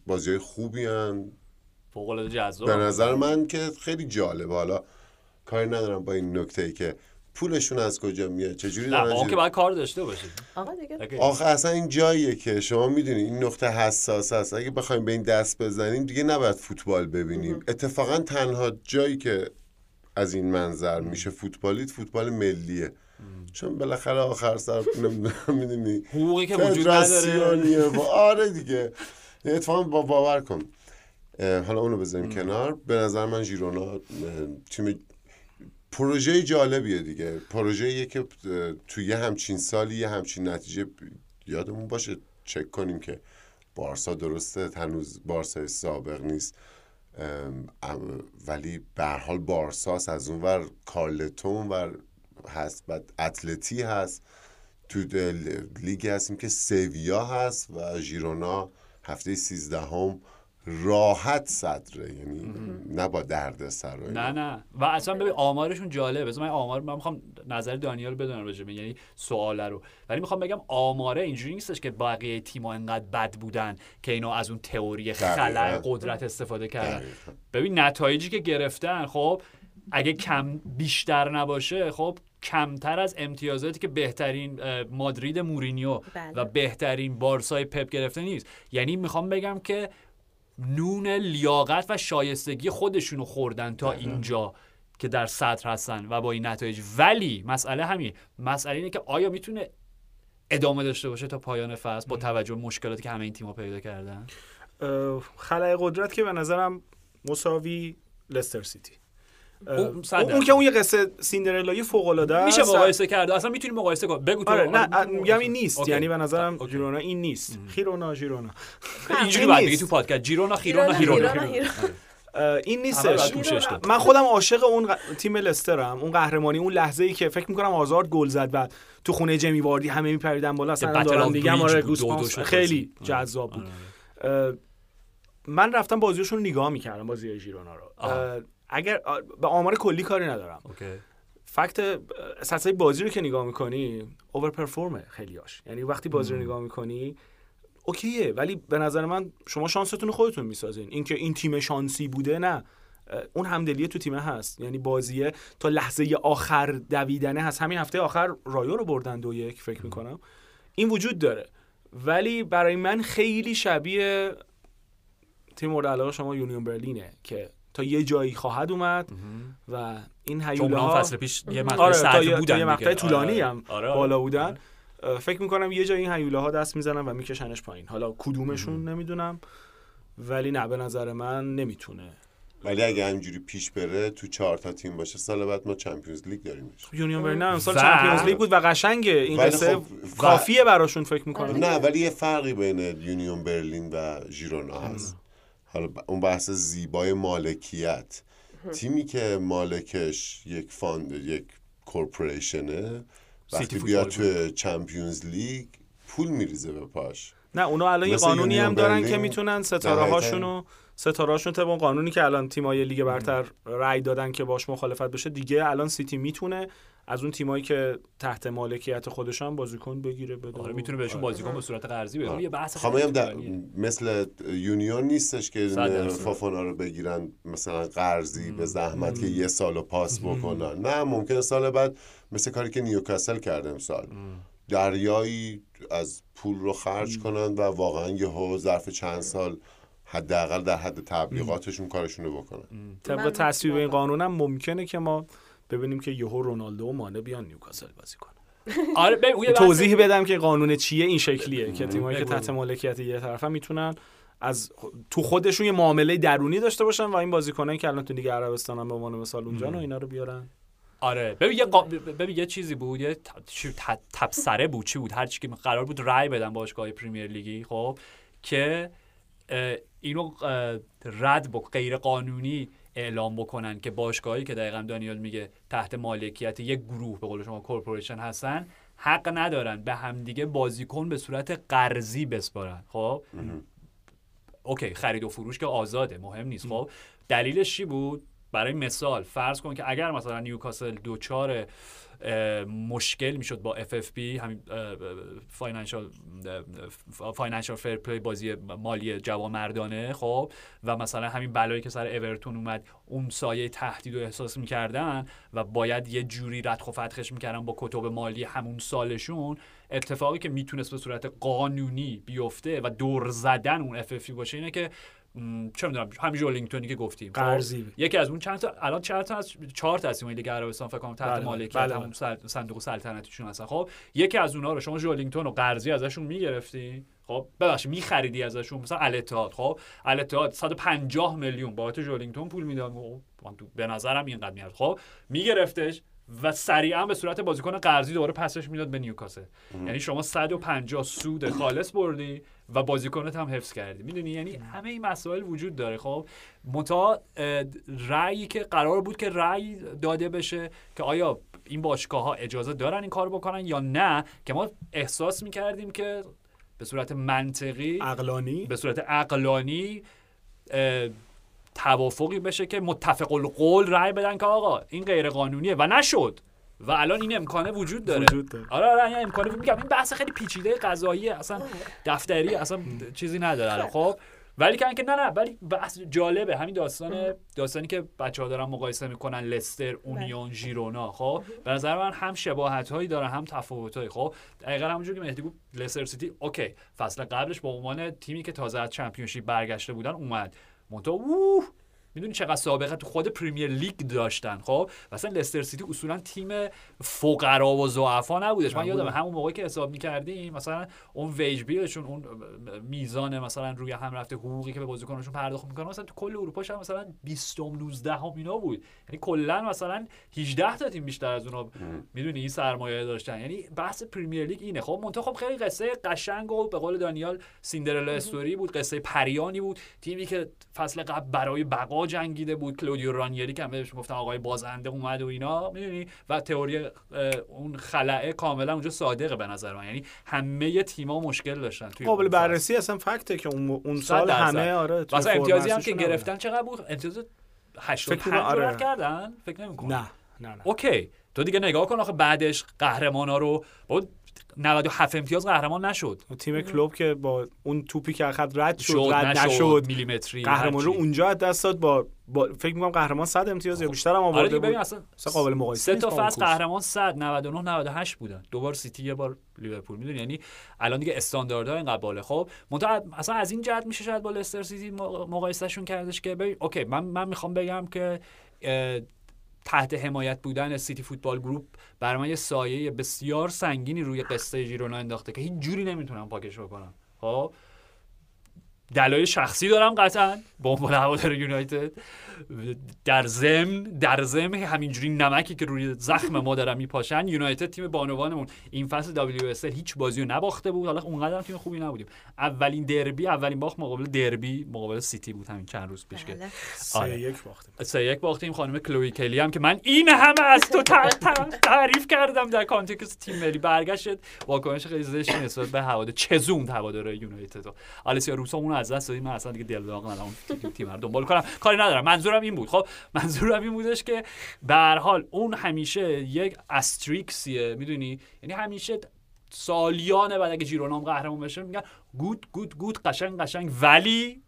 بازی خوبی هن. فوق العاده جذاب. به نظر من که خیلی جالبه. حالا کاری ندارم با این نکته ای که پولشون از کجا میاد؟ چجوری نه دارن اون که باید کار داشته باشید آقا دیگه. آخه اصلا این جاییه که شما می‌دونید این نقطه حساس است. اگه بخوایم به این دست بزنیم دیگه نباید فوتبال ببینیم. اتفاقا تنها جایی که از این منظر میشه فوتبالیت فوتبال ملیه. چون بالاخره آخر سر می‌دونی. حقوقی که وجود نداره. و آره دیگه. اتفاقا با باور کن. حالا اونو بذاریم کنار. به نظر من ژیرونا اه، تیم پروژه جالبیه دیگه. پروژه که توی یه همچین سالی یه همچین نتیجه یادمون باشه. چک کنیم که بارسا درسته. هنوز بارسا سابق نیست. ولی به هر حال بارساس از اون ور کارلتون ور هست بعد اتلتی هست تو لیگ هستیم که سویا هست و ژیرونا هفته سیزدهم راحت صدره یعنی نه با درد سر. نه نه و اصلا ببین آمارشون جالبه من آمار من می‌خوام نظر دانیال بدونم راجع به یعنی سواله رو ولی می‌خوام بگم آماره اینجوری نیستش که بقیه تیم‌ها انقدر بد بودن که اینا از اون تئوری دقیقاً. قدرت استفاده کردن. ببین نتایجی که گرفتن خب اگه کم بیشتر نباشه خب کمتر از امتیازاتی که بهترین مادرید مورینیو بله. و بهترین بارسای پپ گرفته نیست. یعنی می‌خوام بگم که نون لیاقت و شایستگی خودشونو خوردن تا اینجا که در سطر هستن و با این نتایج. ولی مسئله همین. مسئله اینه که آیا می‌تونه ادامه داشته باشه تا پایان فصل با توجه به مشکلاتی که همه این تیم‌ها پیدا کردن؟ خلای قدرت که به نظرم مساوی لستر سیتی. اون اون. که اون یه قصه سیندرلایی فوق العاده است. میشه مقایسه کرد اصلا می‌تونی مقایسه کن بگو تو آره آره، نه میگم این نیست. okay. یعنی به نظرم okay. ژیرونا این نیست. خیرونا ژیرونا اینجوری بگی نیست. تو پادکست. جیرونا خیرونا هیرونا،. اه، این نیستش. من خودم عاشق اون تیم لسترم. اون قهرمانی اون لحظه ای که فکر می‌کنم آزارد گل زد و تو خونه جمی واردی همه میپریدن بالا. اصلا دارم میگم آره خیلی بازی. جذاب بود. آره. من رفتم بازیشون رو نگاه می‌کردم بازی ژیرونا رو. اگر به آمار کلی کاری ندارم. اوکی. فکت سطح بازی رو که نگاه می‌کنی اوور پرفورمه خیلیاش یعنی وقتی بازی رو نگاه می‌کنی اوکیه ولی به نظر من شما شانستون خودتون می‌سازین. اینکه این تیم شانسی بوده نه. اون همدلی تو تیمه هست. یعنی بازیه تا لحظه آخر دویدنه هست. همین هفته آخر رایو رو بردن دو یک فکر می‌کنم. این وجود داره. ولی برای من خیلی شبیه تیم مورد علاقه شما یونیون برلینه که تا یه جایی خواهد اومد و این چون هیولا اونا ها فصل پیش یه مقطع آره تا یه, بودن تا یه. مقطع طولانی آره. هم آره، آره. بالا بودن. اه، فکر می‌کنم یه جایی این هیولا ها دست می‌زنن و میکشنش پایین. حالا کدومشون نمی‌دونم ولی نه به نظر من نمی‌تونه. ولی اگه همینجوری پیش بره تو چهار تا تیم باشه سال بعد ما Champions League داریمش. یونیون برلین هم امسال و- Champions League بود و قشنگه. این قصه خب، و- کافیه براشون فکر می‌کنم. نه ولی یه فرقی بین یونیون برلین و ژیرونا هست. حالا اون بحث زیبای مالکیت. تیمی که مالکش یک fund یک corporation ه وقتی بیاد بود. تو چمپیونز لیگ پول میریزه به پاش. نه اونا الان یه قانونی هم دارن که می‌تونن ستاره هاشونو ستاره هاشون طبق قانونی که الان تیمای لیگ برتر رأی دادن که باش مخالفت بشه دیگه الان سیتی می‌تونه از اون تیمایی که تحت مالکیت خودشان بازیکن بگیره بده. آره می‌تونه بهشون بازیکن به صورت قرضی بده. یه بحث خب خیلی میگم در- طولانیه. مثل یونیون نیستش که. فافانا رو بگیرن مثلا قرضی به زحمت که یه سال رو پاس بکنن. نه ممکنه سال بعد مثل کاری که نیوکاسل کرده امسال. دریایی از پول رو خرج کنن و واقعا یه ظرف چند سال حداقل در حد تبلیغاتشون کارشون رو بکنن طبق تصویب این. قانونم ممکنه که ما ببینیم که یهو رونالدو و مانه بیان نیوکاسل بازی کنن. آره بحث- توضیح بدم که قانون چیه این شکلیه که تیمایی که. تحت مالکیت یه طرفن می‌تونن از تو خودشون یه معامله درونی داشته باشن و این بازیکنایی که الان تو لیگ عربستان هم به عنوان مثال اونجا و اینا رو بیارن. آره ببین یه قا... ببین یه چیزی بود یه ت- چی- ت- تبصره بود چی بود؟ هر چی که قرار بود رای بدن باشگاه پریمیر لیگی خب که اینو رد یا غیر قانونی اعلام بکنن که باشگاهی که دقیقا دانیال میگه تحت مالکیت یک گروه به قول شما corporation هستن حق ندارن به همدیگه بازیکن به صورت قرضی بسپارن. خب؟ okay خرید و فروش که آزاده مهم نیست. خب؟ دلیلش چی بود؟ برای مثال فرض کن که اگر مثلا نیوکاسل دچار مشکل می‌شد با FFP همین financial financial fair play بازی مالی جوانمردانه خب؟ و مثلا همین بلایی که سر اورتون اومد اون سایه تهدید رو احساس می‌کردن و باید یه جوری رتق و فتقش می‌کردن با کتب مالی همون سالشون. اتفاقی که می‌تونست به صورت قانونی بیفته و دور زدن اون FFP باشه اینه که چه می‌دونم همین جوئلینتونی که گفتیم. خب؟ قرضی. یکی از اون چند تا الان چند تا از چهار تا هستیم لیگ عربستان فکر کنم تحت بله، مالکیت بله، همون سل- صندوق سلطنتیشون هستن. خب یکی از اونها رو شما جولینگتون رو قرضی ازشون می‌گرفتی؟ خب ببخشید میخریدی ازشون؟ مثلا الاتحاد. خب الاتحاد 150 میلیون بابت جولینگتون پول می‌داد خب، به نظرم اینقدر میاد خب میگرفتش و سریعا به صورت بازیکن قرضی دوباره پسش می‌داد به نیوکاسل. یعنی شما 150 سود خالص بردی. و بازیکنت هم حفظ کردی. می‌دونی؟ یعنی همه این مسائل وجود داره. خب متا رأیی که قرار بود که رأی داده بشه که آیا این باشگاه ها اجازه دارن این کار بکنن یا نه که ما احساس می‌کردیم که به صورت منطقی عقلانی؟ به صورت عقلانی توافقی بشه که متفق القول رأی بدن که آقا این غیر قانونیه و نشد. و الان این امکانه وجود داره. وجود داره. آره آره این امکانه میگم این بحث خیلی پیچیده قضایی اصلا دفتری اصلا چیزی نداره الان. خب. ولی که اینکه نه نه ولی بحث جالبه. همین داستان داستانی که بچه ها دارن مقایسه می‌کنن لستر اونیون ژیرونا. خب به نظر من هم شباهت هایی داره هم تفاوت هایی خب دقیقا همونجور که مهدی گفت لستر سیتی okay. فصل قبلش به عنوان تیمی که تازه از Championship برگشته بودن اومد. منتها اوه می‌دونی چقدر سابقه تو خود Premier League داشتن خب؟ مثلا لستر سیتی اصولا تیم فقرا و ضعفا نبودش. من یادم همون موقعی که حساب می‌کردیم مثلا اون wage bill شون اون میزان مثلا روی هم رفته حقوقی که به بازیکنشون پرداخت می‌کنن مثلا تو کل اروپا هم مثلا 20 19 هم اینا بود. یعنی کلا مثلا 18 تا تیم بیشتر از اونا می‌دونی این سرمایه داشتن. یعنی بحث پریمیر لیگ اینه. خب منتها خب خیلی قصه قشنگ و به قول دانیال سیندرلا استوری بود قصه پریانی بود. تیمی که فصل قبل برای بقا جنگیده بود کلودیو رانیری که بهش گفتن آقای بازنده اومد و اینا می‌دونی و تئوری اون خلعه کاملا اونجا صادقه به نظر من یعنی همه تیما مشکل داشتن توی قابل. بررسی اصلا فکته که اون سال. همه آره مثلا امتیازی هم که. گرفتن چقدر بود امتیاز 85 فکر کنم آره. آره. کردن فکر نمی‌کنم نه نه نه okay تو دیگه نگاه کن آخه بعدش قهرمانا رو با 97 امتیاز قهرمان نشد. تیم کلوب که با اون توپی که خط رد شد, شد رد نشد نشد میلیمتری قهرمان رو. اونجا از دست داد با, با فکر می‌کنم قهرمان 100 امتیاز یا بیشتر هم آره آورده ببین بود. اصلا اصلا قابل مقایسه سه تا فصل. قهرمان 100 99 98 بودن. دوبار سیتی یه بار لیورپول می‌دونی؟ یعنی الان دیگه استانداردها اینقدر بالا خب منتها اصلا از این جهت میشه شاید با لستر سیتی مق- مقایسهشون کردش که ببین okay من من می‌خوام بگم که تحت حمایت بودن City Football Group بر من یه سایه بسیار سنگینی روی قصه ژیرونا انداخته که هیچ جوری نمی‌تونم پاکش بکنم. خب؟ دلایل شخصی دارم قطعا به عنوان هوادار یونایتد. در ضمن در ضمن همینجوری نمکی که روی زخم ما دارن میپاشن یونایتد تیم بانوانمون این فصل WS هیچ بازی رو نباخته بود. حالا اونقدر تیم خوبی نبودیم. اولین دربی اولین باخت مقابل دربی مقابل سیتی بود همین چند روز پیش که. بله. سه آره. یک باختیم. سه یک باختیم. خانم کلوی کلی هم که من این همه از تو تعریف کردم در کانتکست تیم ملی. برگشت. واکنش خیلی زشتی نسبت به هوادار چزوند هوادار یونایتد. آلیسیا روسا اون از دست دادیم. من اصلا دیگه دل داغ ندارم. اون تیم رو دنبال کنم. کاری ندارم. منظورم این بود. خب منظورم این بودش که به هر حال اون همیشه یک استریکسیه می‌دونی؟ یعنی همیشه سالیانه بعد اگه جیرونام قهرمان بشه میگن good good good قشنگ قشنگ. ولی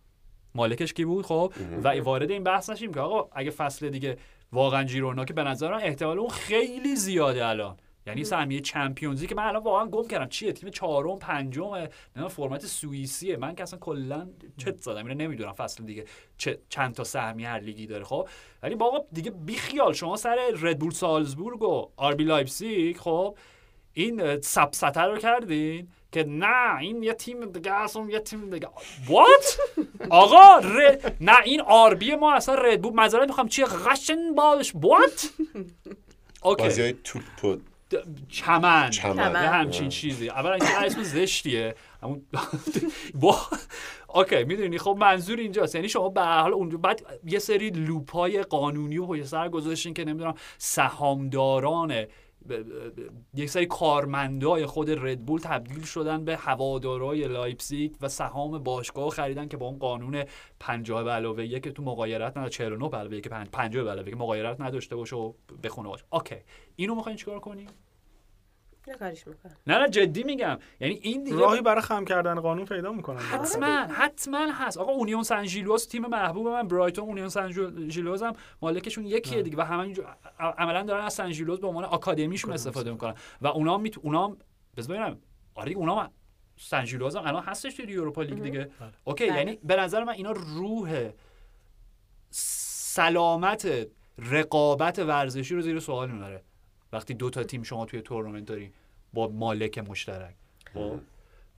مالکش کی بود؟ خب و وارد این بحث نشیم که آقا اگه فصل دیگه واقعا ژیرونا که به نظر احتمال اون خیلی زیاده الان. یعنی سهمیه Champions ی که من الان واقعا گم کردم. چیه؟ تیم چهارم پنجم نه فرمت سوئیسیه. من که اصلا کلا چت زدم. اینو نمی‌دونم فصل دیگه چه چند تا سهمیه هر لیگی داره. خب ولی بابا دیگه بیخیال شما سر ردبول سالزبورگ و آربی لایپزیگ خب این سبسته رو کردین که نه این یه تیم دیگه اون یه تیم دیگه. وات آقا ر... نه این آربی ما اصلا ردبول معذرت می‌خوام چیه؟ غشن بالش وات بازی اوکی های توپ و چمن. چمن. یه همچین چیزی. اولا اینکه اسم زشتیه. اوکی می‌دونی خب منظور اینجاست. یعنی شما به هر حال اونجا بعد یه سری لوپای قانونی و پشت سر گذاشتین که نمی‌دونم سهامداران یک سری کارمندای خود ردبول تبدیل شدن به هوادارای لایپزیگ و سهام باشگاه خریدن که با اون قانون 50 به علاوه یک که تو مغایرت نداره 49 به علاوه یک 50 به علاوه یک مغایرت نداشته باشه و بخونه باشه. okay. اینو می‌خواین چیکار کنیم؟ یه کاریش می‌کنم نه نه جدی میگم. یعنی این دیگه راهی برای خم کردن قانون پیدا می‌کنن. حتما حتما هست. آقا اونیون سن ژیلوس تیم محبوب من برایتون اونیون سن ژیلوس هم مالکشون یکیه دیگه و همه اینجا عملا دارن از سن ژیلوس به عنوان آکادمیشون استفاده می‌کنن. و اونا میت اونا بذار ببینم. آره اونا سن ژیلوس هم الان هستش توی Europa League دیگه. okay بله. یعنی به نظر من اینا روح سلامت رقابت ورزشی رو زیر سوال می‌بره. وقتی دو تا تیم شما توی تورنمنت داری با مالک مشترک. خب.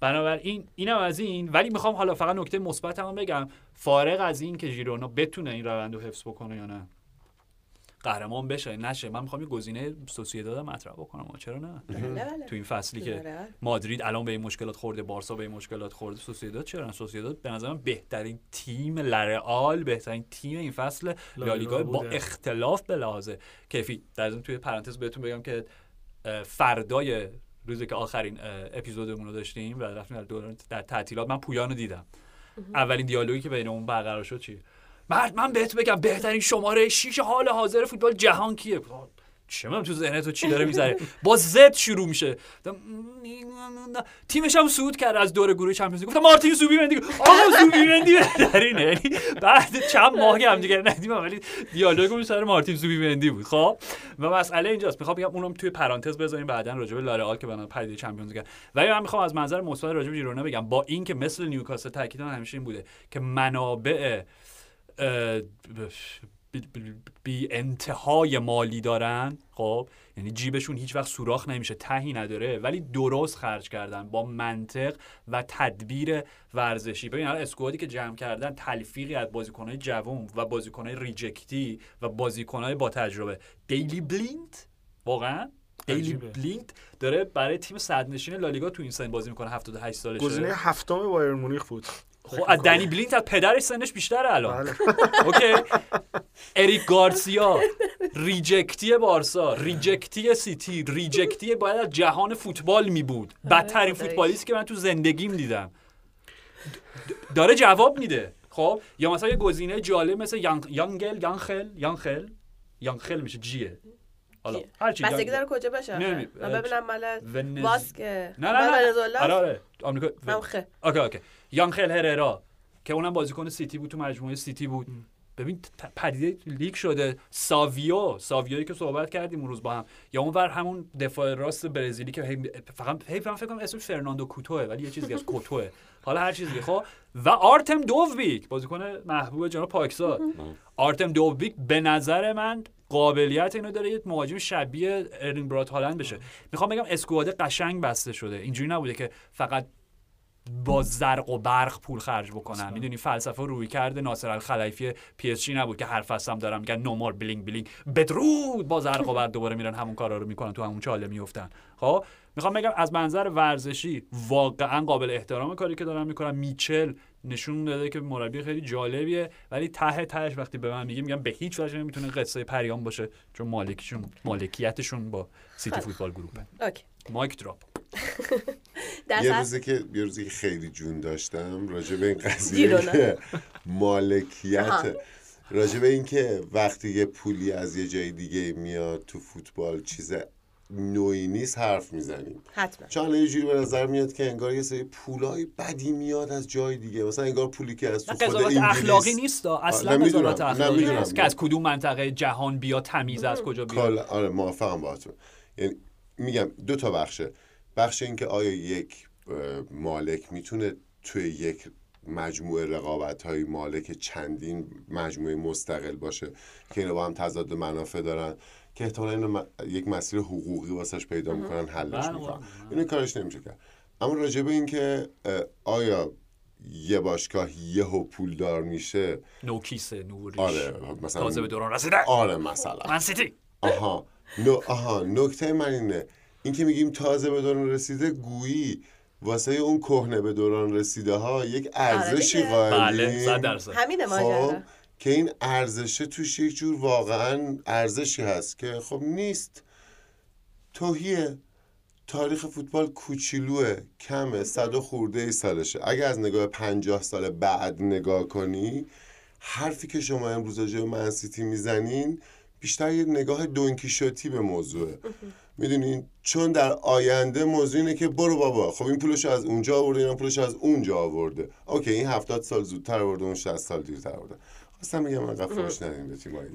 بنابراین اینم از این ولی می‌خوام حالا فقط نکته مثبت هم بگم. فارغ از این که ژیرونا بتونه این روند رو حفظ بکنه یا نه. قهرمان بشه نشه. من می‌خوام یه گزینه سوسییداد مطرح بکنم. چرا نه. تو این فصلی که. مادرید الان به این مشکلات خورده بارسا به این مشکلات خورده سوسییداد چرا نه؟ سوسییداد به نظر من بهترین تیم لرئال بهترین تیم این فصل لالیگا با. اختلاف به لحاظ کیفی. در ضمن توی پرانتز بهتون بگم که فردای روزی که آخرین اپیزودمون رو داشتیم و رفتیم در دوران در تعطیلات من پویان رو دیدم. اولین دیالوگی که بینمون برقرار شد چی؟ مرد من بهت بگم بهترین شماره شیش حال حاضر فوتبال جهان کیه؟ چه من تو ذهنت تو چی داره می‌ذاره با زد شروع میشه. تیمش هم صعود کرد از دور گروه چمپیونز گفتم مارتین زوبیمندی آقا زوبیمندی بهترینه یعنی بعد چند ماه هم دیگه ندیدیم ولی دیالوگمون سر مارتین زوبیمندی بود. خب؟ و مسئله اینجاست. می‌خوام بگم اونم توی پرانتز بذاریم بعدا راجع به لارئال که بنا پدیده چمپیونز لیگ. ولی من می‌خوام از منظر مثبت راجع به ژیرونا بگم. با این که مثل نیوکاسل تاکید من همیشه این بوده که منابع بی, انتهای مالی دارن خب؟ یعنی جیبشون هیچ وقت سوراخ نمیشه تهی نداره ولی درست خرج کردن با منطق و تدبیر ورزشی. ببین الان squad ی که جمع کردن تلفیقی از بازیکنهای جوان و بازیکنهای reject ی و بازیکنهای با تجربه. دیلی بلیند واقعا؟ دیلی. بلیند داره برای تیم صدرنشین لالیگا تو این سن بازی می‌کنه 78 سالشه. گزینه هفتم بایرن مونیخ بود. خب از دنی بلیند از پدرش سنش بیشتره الان. بله. okay؟ اریک گارسیا reject ی بارسا reject ی سیتی reject ی باید از جهان فوتبال می بود. بدترین خداییش. فوتبالیستی که من تو زندگیم دیدم. داره جواب میده. خب؟ یا مثلا یه گزینه جالب مثل یانگ... یانگل یانخل یانخل؟ یانخل میشه جیه. حالا. هر چی یانگ- داره کجا باشه؟ نه، آخه. نه، من ببینم مال باسکه نه نه نه آره آره. آمریکا من خه. okay okay. یانخل هررا که اونم بازیکن سیتی بود تو مجموعه سیتی بود. ببین پدیده لیگ شده. ساویو ساویویی که صحبت کردیم اون روز با هم. یا اونور همون دفاع راست برزیلی که فقط هی فکر کنم اسمش فرناندو کوتوه ولی یه چیزی از کوتوه. حالا هر چیزی خب؟ و آرتم دوبیک بازیکن محبوب جناب پاکسا آرتم دوبیک به نظر من قابلیت اینو داره یه مهاجم شبیه ارلینگ برات هالند بشه. می‌خوام بگم squad قشنگ بسته شده. اینجوری نبوده که فقط با زرق و برق پول خرج بکنن. می‌دونی فلسفه رویکرد ناصر الخلیفی پی اس جی نبود که هر فصل هم دارن میگن no more bling bling بدرود! با زرق و برق دوباره میرن همون کارا رو می‌کنن تو همون چاله میفتن خب می‌خوام بگم از منظر ورزشی واقعا قابل احترام کاری که دارن می‌کنن. میچل نشون داده که مربی خیلی جالبیه ولی ته تهش وقتی به من میگه میگم به هیچ وجه نمی‌تونه قصه پریان باشه چون مالکیشون مالکیتشون با City Football Group ه okay. mic drop در یه روزی که یه روزی که خیلی جون داشتم راجع به این قضیه. مالکیت راجع به این که وقتی یه پولی از یه جای دیگه میاد تو فوتبال چیز نوعی نیست حرف می‌زنیم حتما چون یه جوری به نظر میاد که انگار یه سری پولای بدی میاد از جای دیگه مثلا انگار پولی که از تو خود انگلیس اخلاقی نیست. اصلا. قضاوت اخلاقی. نیست که از کدوم منطقه جهان بیا تمیز از کجا بیا آره موافقم باهاتون یعنی میگم دو تا بخشه بخش این که آیا یک مالک می‌تونه توی یک مجموعه رقابت های مالک چندین مجموعه مستقل باشه که اینا با هم تضاد منافع دارن که احتمالا اینو م- یک مسیر حقوقی واسش پیدا می‌کنن حلش بله، می‌کنن. اینو کارش نمیشه کرد. اما راجع به این که اه، آیا یه باشگاه یهو پولدار میشه؟ نوکیس نوریش آره مثلا تازه به دوران رسیده آره مثلا. من سیتی. آها. نو آها. نکته من اینه. این که میگیم تازه به دوران رسیده گویی واسه اون کهنه به دوران رسیده ها یک ارزشی دیگه. بله درصد. همینه خب ماجرا که این ارزشه توش یک جور واقعا ارزشی هست که خب نیست. توهیه. تاریخ فوتبال کوچولوه کمه صد و خورده ای سالشه. اگه از نگاه پنجاه سال بعد نگاه کنی حرفی که شما امروز راجع به منسیتی می‌زنین بیشتر یه نگاه دونکیشوتی به موضوعه. می‌دونین چون در آینده موضوع اینه که برو بابا. خب این پولش از اونجا آورده این پولش از اونجا آورده. اوکی این هفتاد سال زودتر آورده اون 60 سال دیرتر آورده. خواستم بگم انقدر فوش ندیم به تیمایی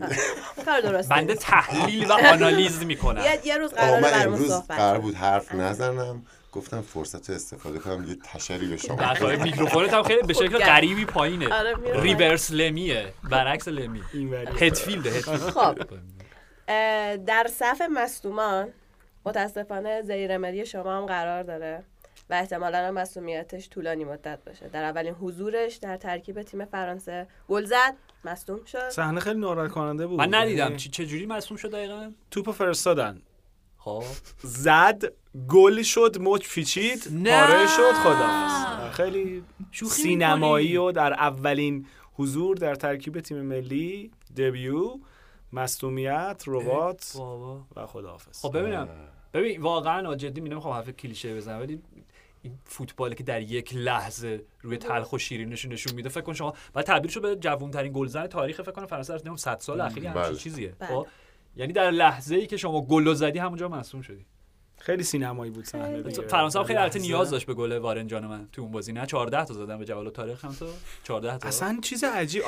کار درسته. بنده تحلیل و آنالیز می‌کنم. یه, روز من امروز قرار کنیم. بود حرف نزنم. گفتم فرصت رو استفاده کنم یه تشری به شما میکروفونت هم خیلی به شکل خوب غریبی پایینه. آره،. ریورس لمیه برعکس لمی. هدفیلد خب. در صف مصدومان متاسفانه زیرمری شما هم قرار داره و احتمالا هم مصومیتش طولانی مدت باشه. در اولین حضورش در ترکیب تیم فرانسه گل زد مصدوم شد. صحنه خیلی ناراحت کننده بود. من ندیدم. یعنی چه چه جوری مصوم شد دقیقاً؟ توپو فرستادن. خب. زد گل شد مچ پیچید نه. پاره شد خدا خیلی شوخی سینمایی می‌کنی؟ و در اولین حضور در ترکیب تیم ملی دبیو مصدومیت ربات بابا. و خداحافظ. خب ببینم. ببین واقعا جدی می نمی‌خوام حرف کلیشه بزنم ولی این فوتبالی که در یک لحظه روی تلخ و شیرینش نشون میده فکر کن شما بعد تبدیل شد به جوان ترین گلزن تاریخ فکر کنم فرانسه نمی‌دونم 100 سال اخیر همچین بله. چیزیه بله. خب یعنی در لحظه ای که شما گل زدی همونجا مصدوم شدی خیلی سینمایی بود صحنه. فرانسه خیلی البته. نیاز داشت به گل وارن جان من تو اون بازی نه 14 تا زدن به جبل الطارق هم تو 14 تا اصلا چیز عجیب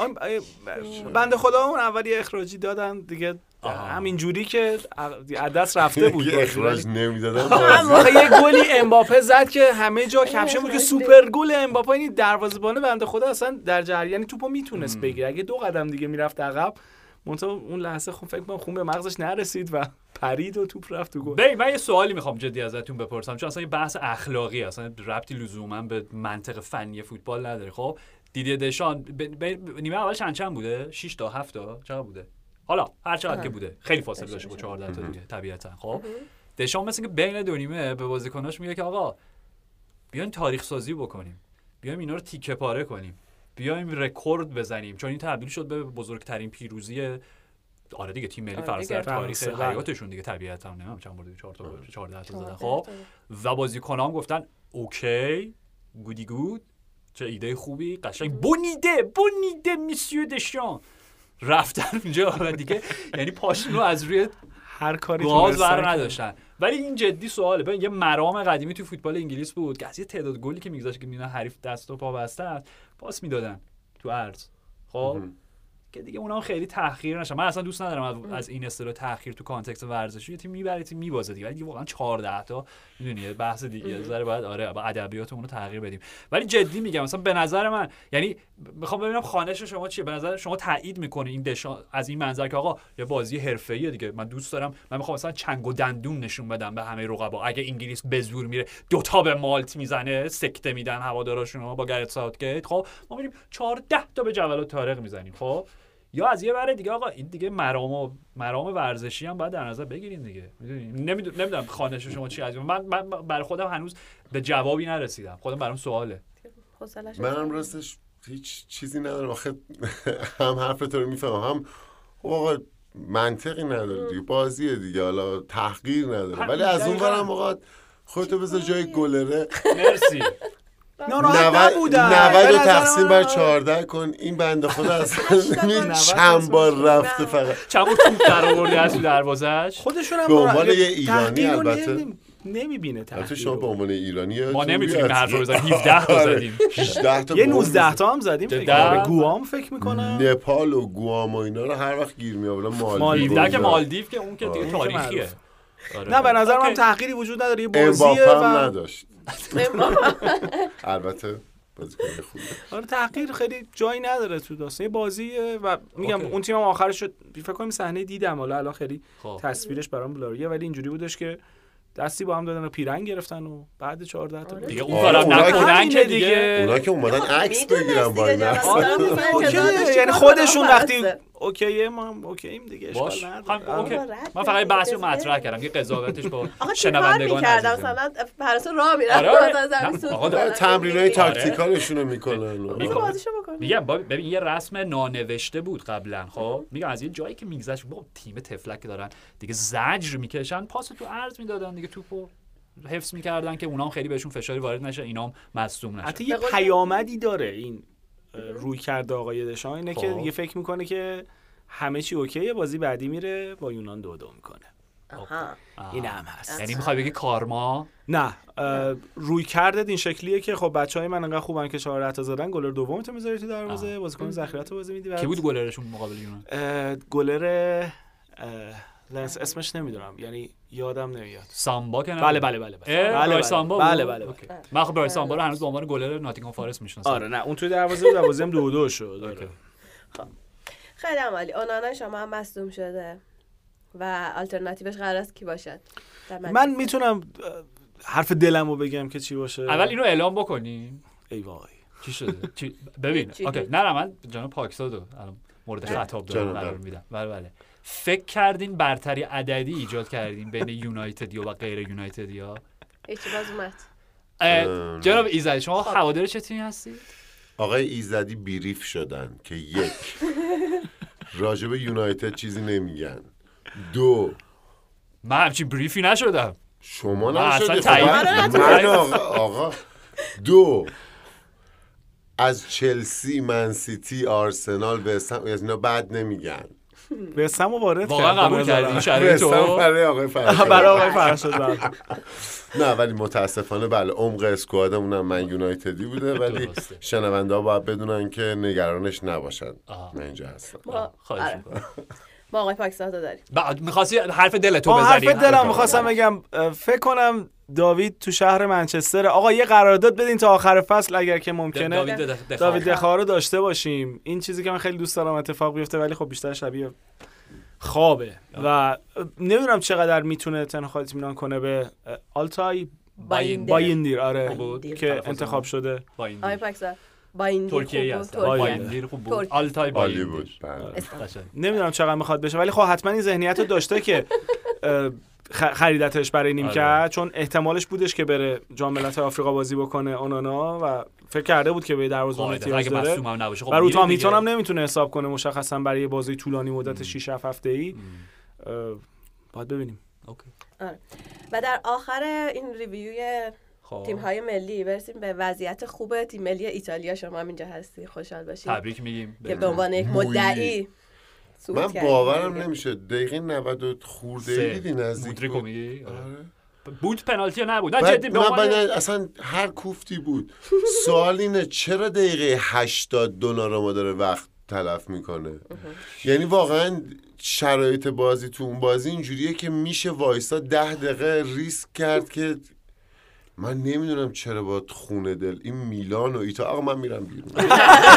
بنده خدا اون اول یه اخراجی دادن دیگه. همین جوری که از دست رفته بود. اخراج نمی‌دادن. یه گلی امباپه زد که همه جا caption بود که سوپر گل امباپه این دروازه‌بان بنده خدا اصلا در جریان یعنی توپو می‌تونست بگیره. اگه دو قدم دیگه می‌رفت عقب منتها اون لحظه خب فکر کنم خون به مغزش نرسید و پرید و توپ رفت تو گل. ببین من یه سوالی می‌خوام جدی ازتون بپرسم چون اصلا یه بحث اخلاقی اصلا ربطی لزوما به منطق فنی فوتبال نداره. خب دیدی دشان ب... ب... نیمه اول چند چند بوده؟ 6 تا 7 تا چقدر بوده؟ حالا هر چقدر که بوده. خیلی فاصله داشته با 14 تا دیگه طبیعتا. خب؟ دشان مثل که بین دو نیمه به بازیکناش میگه که آقا بیاین تاریخ سازی بکنیم. بیایم اینا رو تیکه پاره کنیم. بیایم رکورد بزنیم. چون این تبدیل شد به بزرگترین پیروزی آره دیگه تیم ملی آره فرانسه. در تاریخ. حیاتشون دیگه طبیعتا. نمی‌دونم چند بار 4 تا 14 تا زدن 14 خب. و بازیکنان گفتن اوکی گودی گود چه ایده خوبی قشنگ. بونیده بونیده میسیو دشان رفتن اونجا و دیگه. یعنی پاشون رو از روی هر کاری گاز بر نداشتن. ولی این جدی سواله. ببین یه مرام قدیمی تو فوتبال انگلیس بود که از یه تعداد گلی که میگذاشت که مینا حریف دست و پا بسته است پاس می‌دادن تو عرض. خب؟ که دیگه اونا خیلی تحقیر نشن. من اصلا دوست ندارم از- این اصطلاح تحقیر تو context ورزشی. تیم می‌بره تیم میبازه دیگه. ولی واقعا 14 تا می‌دونی بحث دیگه ذره باید آره با ادبیاتمون رو تغییر بدیم. ولی جدی میگم مثلا به نظر من یعنی می‌خوام ببینم خوانش شما چیه؟ به نظر شما تایید می‌کنه این دشان از این منظر که آقا یه بازی حرفه‌ایه دیگه. من دوست دارم من می‌خوام مثلا چنگ و دندون نشون بدم به همه رقبا. اگه انگلیس به زور میره دوتا به مالت می‌زنه سکته میدن هواداراشون با گرت ساوتگیت. خب ما میریم 14 تا به جبل الطارق می‌زنیم. خب یا از یه بره دیگه آقا این دیگه مرام و مرام ورزشی هم باید در نظر بگیرین دیگه. می‌دونی؟ نمی‌دونم خانش شما چی از من من برای خودم هنوز به جوابی نرسیدم. خودم برام سواله. منم. راستش هیچ چیزی ندارم. آخه هم حرف تو رو می‌فهمم. هم خب آقا منطقی نداره دیگه. بازیه دیگه. حالا تحقیر نداره. ولی از اون. برم آقا خودتو بذار جای گلره. مرسی. ناراحت 90 نبودن 90 به رو نظر تقسیم بر 14 کن این بنده خدا اصلا چند بار رفته فقط چند بار توپ در آورده از تو دروازه‌اش خودشون هم به عنوان ناراحت- یه ایرانی البته. نمی- نمی‌بینه البته تحقیر شما. به عنوان ایرانی ما نمی‌تونیم حرف بزنیم 17 تا آره، زدیم 18 تا یه بمب 19 تا هم زدیم فکر؟ کنم. به گوام فکر می‌کنم نپال و گوام و اینا رو هر وقت گیر می آوردن مالدیو. مالدیو 17 که مالدیو که اون که دیگه آره. تاریخیه. آره. نه به نظر من. تحقیری وجود نداره یه بازیه و نداشت البته آره تحقیر خیلی جایی نداره تو داستان یه بازیه و میگم اوکی. اون تیم هم آخرش شد فکر کنم صحنه دیدم حالا الان خیلی خب. تصویرش برام بلاریه ولی اینجوری بودش که دستی با هم دادن و پیرنگ گرفتن و بعد 14 تا آره. دیگه. اون آره، اونا که- نکنن که دیگه اونا که اومدن عکس می‌دونست بگیرن با این جواب عکس. آره، یعنی خودشون وقتی. اوکیه ما هم اوکییم دیگه باش آره. اوکی. من فقط بحث رو. مطرح کردم که قضاوتش با آقا چی کار شنوندگان. مثلا راه آره، آره. مثلا زمین نه، سوت آقا می‌کنن. تمرین های آره. تاکتیکالشون رو می‌کنن می‌کنن. بازیشو بکن میگم با- ببین یه رسم نانوشته بود قبلا خب میگم از یه جایی که میگذشت با تیم تفلک که دارن دیگه زجر می‌کشن پاس تو عرض می‌دادن دیگه توپو حفظ می‌کردن که اونام خیلی بهشون فشاری وارد نشه اینام مصدوم نشه حتی یه پیامدی داره این روی کرده آقای دشان اینه که خب. دیگه فکر می‌کنه که همه چی اوکیه بازی بعدی میره با یونان دو دو می‌کنه. آها. این هم هست. یعنی می‌خوای بگی کارما؟ نه. رویکردت این شکلیه که خب بچه های من انقدر خوبن که 14 تا زدن گلر دوم تو می‌ذاری تو دروازه بازیکن ذخیرت بازی میدی کی بود گلرشون مقابل یونان؟ گلر لنس اسمش نمی‌دونم. یعنی یادم نمیاد. سامبا که نه؟ بله بله بله بله. بله بله. سامبا بله؟ بله بله. من خب برای سامبا رو هنوز به عنوان گلر ناتینگهام فارست می‌شناسم. آره نه اون توی دروازه بود دروازه هم دو دو شد آره. okay. خیلی عمالی. اونانا شما هم مصدوم شده و آلترناتیوش قرار است کی باشد؟ من. می‌تونم حرف دلمو بگم که چی باشه؟ اول اینو اعلام بکنی ای وای. چی شده؟ چی... ببین؟ اوکی. نه نه من جناب پاکزاد رو الان مورد خطاب دارم. قرار میدم. بله بله. فکر کردین برتری عددی ایجاد کردین بین یونایتدیا و غیر یونایتدیا هیچی باز اومد. اه، ام. جناب ایزدی شما هوادار چه تیمی هستید؟ آقای ایزدی بیریف شدن که یک. راجب یونایتد چیزی نمیگن. دو. من همچین بریفی نشدم. شما نشدی. خب من- من آقا, آقا. دو. از چلسی منسیتی آرسنال به از اینا بد نمیگن. به سمو وارد واقعا قبول. کردی شرایط رو برای آقای فرشاد. برای آقای فرشاد بله. نه ولی متاسفانه بله عمق اسکوادمون هم من یونایتدی بوده ولی. شنونده ها باید بدونن که نگرانش نباشن. من اینجا هستم ما خواهش آره. می‌کنم. ما آقای پاکستان داریم بعد می‌خواستی حرف دلتو آه، حرف بزنی دلم می‌خواستم بگم فکر کنم داوید تو شهر منچستر آقا یه قرارداد بدین تا آخر فصل اگر که ممکنه داوید دخ- دخال. داوید دخا رو داشته باشیم این چیزی که من خیلی دوست دارم اتفاق بیفته ولی خب بیشتر شبیه خوابه و نمی‌دونم چقدر می‌تونه تنها اطمینان کنه به آلتای. بایندیر آره. که انتخاب. شده با این آقای پاکستان با این ترکیه خوب هست. بایندیر بود. آلتای بایندیر بود بله. قشنگ. نمی‌دونم چقدر می‌خواد بشه ولی خب حتما این ذهنیت رو داشته که خریدتش برای نیمکت آره. چون احتمالش بودش که بره جام ملت‌های آفریقا بازی بکنه اونانا و فکر کرده بود که به دروازه‌بان احتیاج اگه داره. مصدوم هم نباشه خب و رو تام. هیتون هم نمی‌تونه حساب کنه مشخصا برای بازی طولانی مدت 6 7 هفته ای باید ببینیم. اوکی. و در آخر این ریویوی خب. تیم های ملی برسیم به وضعیت خوب تیم ملی ایتالیا. شما هم اینجا هستی خوشحال باشید. تبریک میگیم. که به عنوان یک مدعی. من کردید. باورم نمیشه دقیقه 90 و خورده دیدی نزدیک بود. میگی آره. آره. بود پنالتی نبود نه جدی من اصلا هر کوفتی بود سوال اینه چرا دقیقه 80 دوناراما داره وقت تلف می‌کنه یعنی واقعا شرایط بازی تو اون بازی اینجوریه که میشه وایسا ده دقیقه ریسک کرد که من نمی‌دونم چرا با خونه دل این میلان و ایتا آقا من میرم بیرون.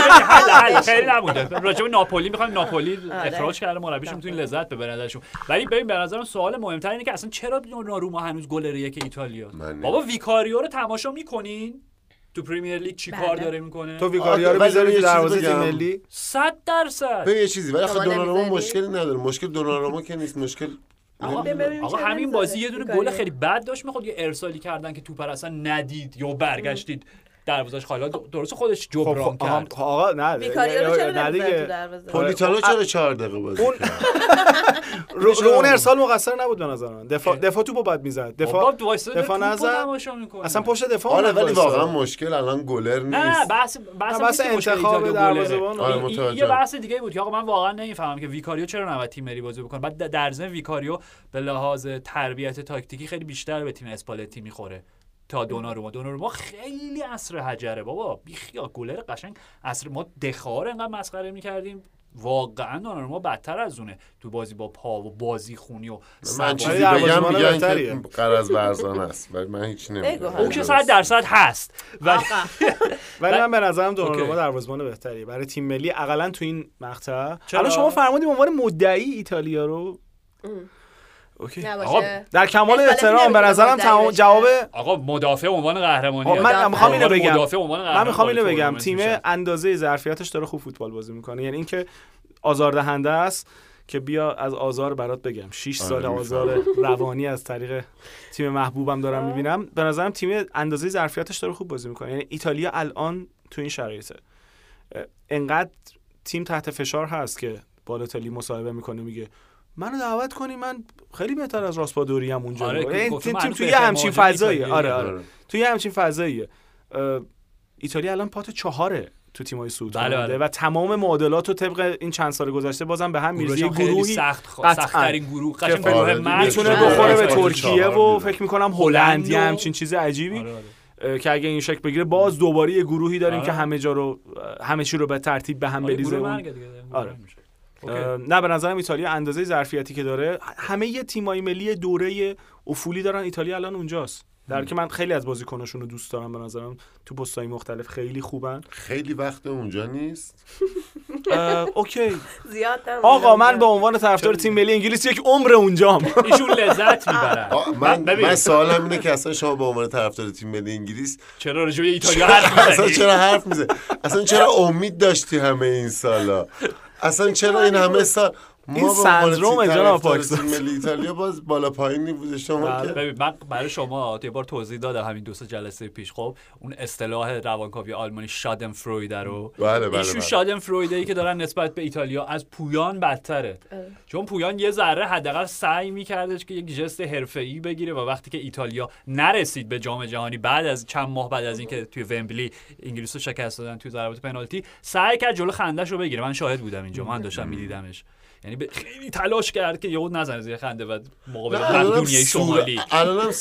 خیلی نبوده راجع به ناپولی می‌خوام ناپولی آره. اخراج کرده مربیشون می‌تونی لذت ببره ازشون. ولی ببین به نظرم سوال مهمتر اینه که اصلا چرا دوناروما هنوز گلر یک ایتالیا؟ بابا ویکاریو رو تماشا می‌کنین؟ تو پرمیر لیگ چی کار بله. داره می‌کنه؟ تو ویکاریا رو می‌ذاری یه تو دروازه تیم. ملی صد درصد. به یه چیزی ولی دوناراما نمی‌ذاری؟ مشکلی نداره. مشکل دوناراما که نیست مشکل آقا چرا همین بازی یه دونه. گل خیلی بد داشت می‌خواد یه ارسالی کردن که توپ رو اصلا ندید یا برگشتید دروازش خالی. درست خودش خب جبران خب آها، کرد آقا نه ویکاریو رو چرا نه نمی‌ذاره دیگه. پولیتانو اون- چرا چهار دقیقه بازی اون- کرد؟ رو, رو اون ارسال مقصر نبود به نظر من. دفاع دفاع توپو باید می‌زد. دفاع دفاع دفاع می‌کنه. اصلا پشت دفاع آره ولی. واقعا مشکل الان گلر نه نیست. بحث بحث, نه، بحث مشکل انتخاب. دروازه‌بان. آره، یه. بحث دیگه بود که آقا من واقعا نمی‌فهمم که ویکاریو چرا نباید تیم ملی بازی بکنه. بعد در ضمن ویکاریو به لحاظ تربیت تاکتیکی خیلی بیشتر به تیم اسپالتی می‌خوره. تا دوناروما. دوناروما خیلی عصر حجره بابا. بیخیا گلر قشنگ. عصر ما دخار انقدر مسخره می‌کردیم. واقعا دوناروما بدتر از اونه. تو بازی با پا و بازی خونی و من. چیزی بگم میگن. که قرض برزان است ولی من هیچ حالا. اون که صد درصد هست. ولی من به نظرم. دوناروما دروازه‌بان بهتریه. برای تیم ملی اقلا تو این مقطع؟ الان شما فرمودید به عنوان مدعی ایتالیا رو. اوکی. آقا، در کمال احترام به نظرم تمام. جواب آقا مدافع عنوان قهرمانی آقا، من. می‌خوام اینو بگم. مدافع عنوان من می‌خوام اینو بگم. تیم. اندازه ظرفیتش داره خوب فوتبال بازی می‌کنه. یعنی اینکه آزاردهنده است که بیا از آزار برات بگم. 6 آره، سال. آزار روانی از طریق تیم محبوبم دارم می‌بینم. به نظرم تیم اندازه ظرفیتش داره خوب بازی می‌کنه. یعنی ایتالیا الان تو این شرایطه. اه، انقدر تیم تحت فشار هست که بالاتلی مصاحبه می‌کنه میگه منو دعوت کنی من خیلی بهتر از راسپادوری هم اونجا آره، یعنی تیم, توی یه بهترین همچین ایتالیایی. آره آره آره. توی یه همچین فضاییه اه، ایتالیا الان پات چهاره تو تیمای سود بله، بله. و تمام معادلات رو طبق این چند سال گذشته بازم به هم هم خیلی گروهی سخت. سخت‌ترین گروه قشنگ آره گروه دیگه. مرگ می‌تونه آره، بخوره به آره، ترکیه و. فکر می‌کنم هلند هلندی و- همچین چیز عجیبی آره، آره. که اگه این شکل بگیره باز دوباره یه گروهی داریم آره. که همه جا رو همه چی رو به ترتیب به هم آره، بریزه آره. نه به نظرم ایتالیا اندازه ظرفیتی که داره همه یه تیمای ملی دوره افولی دارن. ایتالیا الان اونجاست. در که من خیلی از بازیکناشون رو دوست دارم به نظرم. تو پستای مختلف خیلی خوبن. خیلی وقت اونجا نیست. اوکی. زیاد آقا من. به عنوان طرفدار تیم ملی انگلیس یک عمر اونجام. ایشون لذت می‌برن. من. من سوالم اینه که اصلا شما به عنوان طرفدار تیم ملی انگلیس چرا به ایتالیا حرف اصلا می‌زنی چرا حرف میزه اصلا چرا امید داشتی همه این سالا؟ اصلا چرا این همه سال این تیم جناب پاکستان. ملی ایتالیا باز بالا پایینی بوده. شما بله. ببین من برای شما یه بار توضیح دادم همین دو سه جلسه پیش. خب اون اصطلاح روانکاوی آلمانی شادن فروید رو. بله بله ایشون بله. شادن فرویده ای که دارن نسبت به ایتالیا از پویان بدتره. چون پویان یه ذره حداقل سعی میکردش که یک جست حرفه‌ای بگیره و وقتی که ایتالیا نرسید به جام جهانی بعد از چند ماه بعد از اینکه توی ومبلی انگلیس رو شکست دادن توی ضربات پنالتی سعی کرد جلو خندش رو بگیره. من شاهد بودم اینجا. من داشتم میدیدمش. یعنی به- خیلی تلاش کرد که یهو نزنه زیر خنده و مقابل مقدونیه صورت- شمالی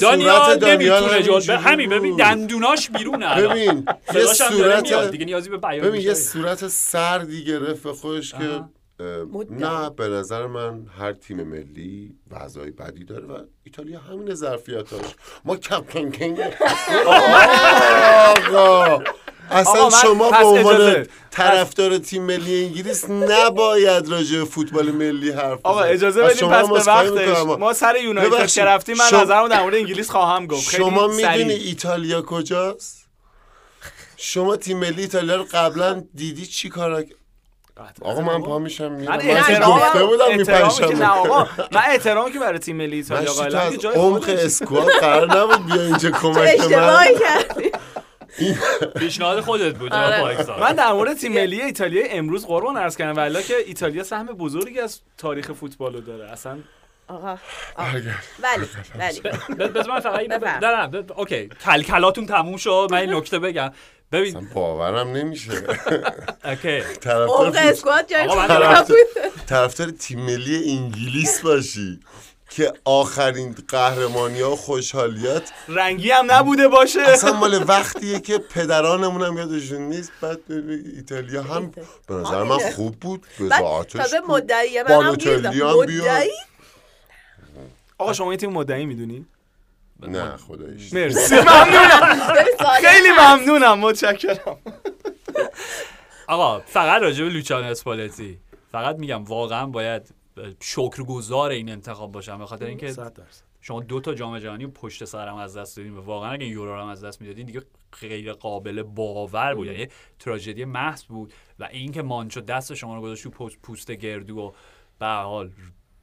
دانیال نمی‌تونه جلو همینجوری همین ببین. دندوناش بیرونه. ببین یه صورت دیگه نیازی به بیان ببین یه. صورت سردی گرفت به خودش که. نه به نظر من هر تیم ملی وضعی بدی داره و ایتالیا همین ظرفیتاش ما کپتن کینگ آقا اصلا شما به عنوان. طرفدار تیم ملی انگلیس نباید راجع به فوتبال ملی حرف آقا. اجازه شما پس به وقتش. ما سر یونایتد. که رفتیم من شما- نظرمو در مورد انگلیس خواهم گفت. خیلی شما. می‌دونی ایتالیا کجاست؟ شما تیم ملی ایتالیا رو قبلا دیدی؟ چی کار آقا من پا میشم. میرم من احترام گفته بودم که نه میپنشم آقا. من احترامی که برای تیم ملی ایتالیا قائلم. از که جای عمق اسکواد قرار نبود بیا اینجا چه کمک من. اشتباهی کردی؟ پیشنهاد خودت بود آره. من در مورد تیم ملی ایتالیا امروز قربان عرض کردم والا که ایتالیا سهم بزرگی از تاریخ فوتبال رو داره. اصلا آقا آقا. ولی ولی. بذار من فقط اوکی. کلکلاتون تموم شد من این نکته بگم. ببین باورم نمیشه. اوکی. طرفدار اسکواد جای. طرفدار تیم ملی انگلیس باشی. که آخرین قهرمانی ها و خوشحالیات رنگی هم نبوده باشه. اصلا مال وقتیه که پدرانمون هم یادشون نیست. بعد ایتالیا هم به نظر من خوب بود. بعد بزاعتش بود. مدعیه من هم بیاد. مدعی آقا شما این تیم مدعی می‌دونی؟ نه خداییش. مرسی. ممنونم. خیلی ممنونم. متشکرم. آقا فقط راجع به لوچانو اسپالتی. فقط میگم واقعا باید شکرگزار این انتخاب باشم. به خاطر اینکه 100 درصد. شما دو تا جام جهانی پشت سرم از دست دادین و واقعا اگه این یورو رو هم از دست می‌دادین دیگه غیر قابل باور بود. یعنی تراژدی محض بود و اینکه مانچو دست شما رو گذاشت تو پوست, گردو و به حال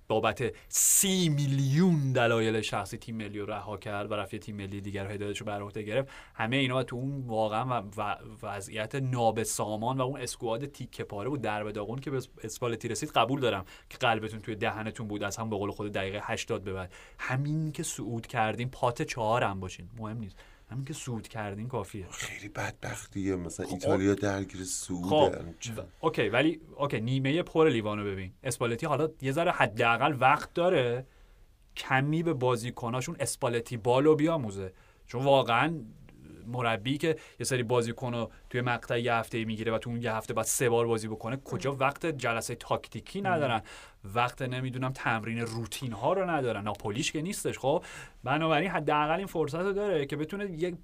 بابت سی میلیون دلایل شخصی تیم ملی رو رها کرد و رفت تیم ملی دیگر رو هدایتش رو بر عهده گرفت. همه اینا تو اون واقعا و وضعیت نابسامان و اون اسکواد تیکه پاره بود. در داغون که به اسپالتی رسید قبول دارم که قلبتون توی دهنتون بود. از هم به قول خود دقیقه 80 به بعد. همین که صعود کردین پات چهار هم باشین. مهم نیست. همین که صعود کردین کافیه. خیلی بدبختیه. مثلا ایتالیا درگیر خب سعوده و- okay ولی okay نیمه پر لیوانو ببین. اسپالتی حالا یه ذره حداقل وقت داره کمی به بازیکناشون اسپالتی ball و بیاموزه. چون واقعا مربی که یه سری بازیکن رو توی مقطع یه هفته می‌گیره و تو اون یه هفته بعد سه بار بازی بکنه کجا وقت جلسه تاکتیکی ندارن؟ وقت نمی‌دونم تمرین روتین ها رو ندارن. ناپولیش که نیستش خب؟ بنابراین حداقل این فرصت رو داره که بتونه یک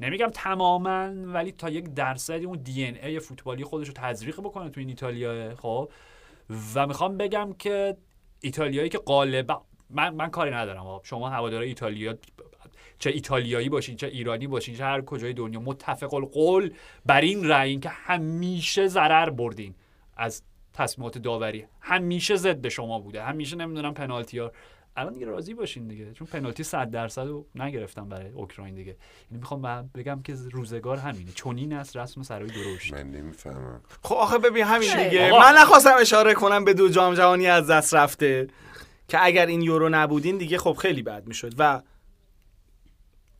نمیگم تماما ولی تا یک درصدی اون دی ان ای فوتبالی خودش رو تزریق بکنه تو این ایتالیا خب؟ و می‌خوام بگم که ایتالیایی که غالبا من من کاری ندارم آقا. شما هوادارای ایتالیا چه ایتالیایی باشین چه ایرانی باشین چه هر کجای دنیا متفق القول بر این رأیین که همیشه ضرر بردین از تصمیمات داوری. همیشه ضد شما بوده. همیشه نمی‌دونم پنالتی ها. الان دیگه راضی باشین دیگه. چون پنالتی 100 درصد رو نگرفتم برای اوکراین دیگه. یعنی می‌خوام بگم که روزگار همینه. چنین است رسم سرای درشت. من نمی‌فهمم. خب آخه ببین همین دیگه. آقا. من نخواستم اشاره کنم به دو جام جهانی از دست رفته که اگر این یورو نبودین دیگه خب خیلی بد می‌شد. و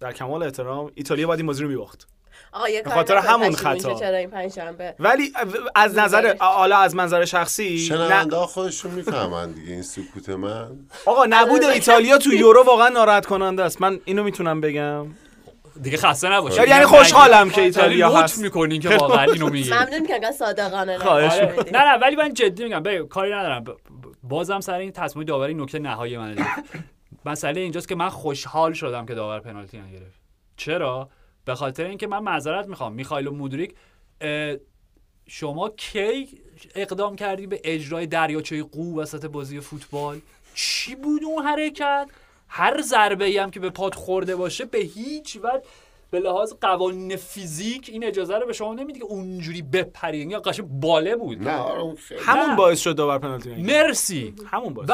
در کمال احترام ایتالیا باید این بازی رو میباخت. خاطر همون خطا. چرا این پنجشنبه؟ ولی از نظر. حالا از منظر شخصی نه. شنونده ها خودشون می‌فهمن دیگه این سکوت من. آقا نبود ایتالیا تو یورو واقعا ناراحت کننده است. من اینو می‌تونم بگم. دیگه خسته نباشید. یعنی خوشحالم که ایتالیا هست. می‌کنین که واقعا اینو میگی ممنون که انقدر صادقانه آره. نه نه ولی من جدی میگم ببین کاری ندارم. بازم سر این تصمیم داوری نکته نهایی من. مسئله اینجاست که من خوشحال شدم که داور پنالتی نگرفت. چرا؟ به خاطر اینکه من معذرت می‌خوام. میخائیل مودریک شما کی اقدام کردی به اجرای دریاچه قو وسط بازی فوتبال؟ چی بود اون حرکت؟ هر ضربه ای هم که به پات خورده باشه به هیچ وجه به لحاظ قوانین فیزیک این اجازه رو به شما نمیده که اونجوری بپری. یا قشنگ باله بود. نه آره همون. باعث شد داور پنالتی مرسی. همون باعث.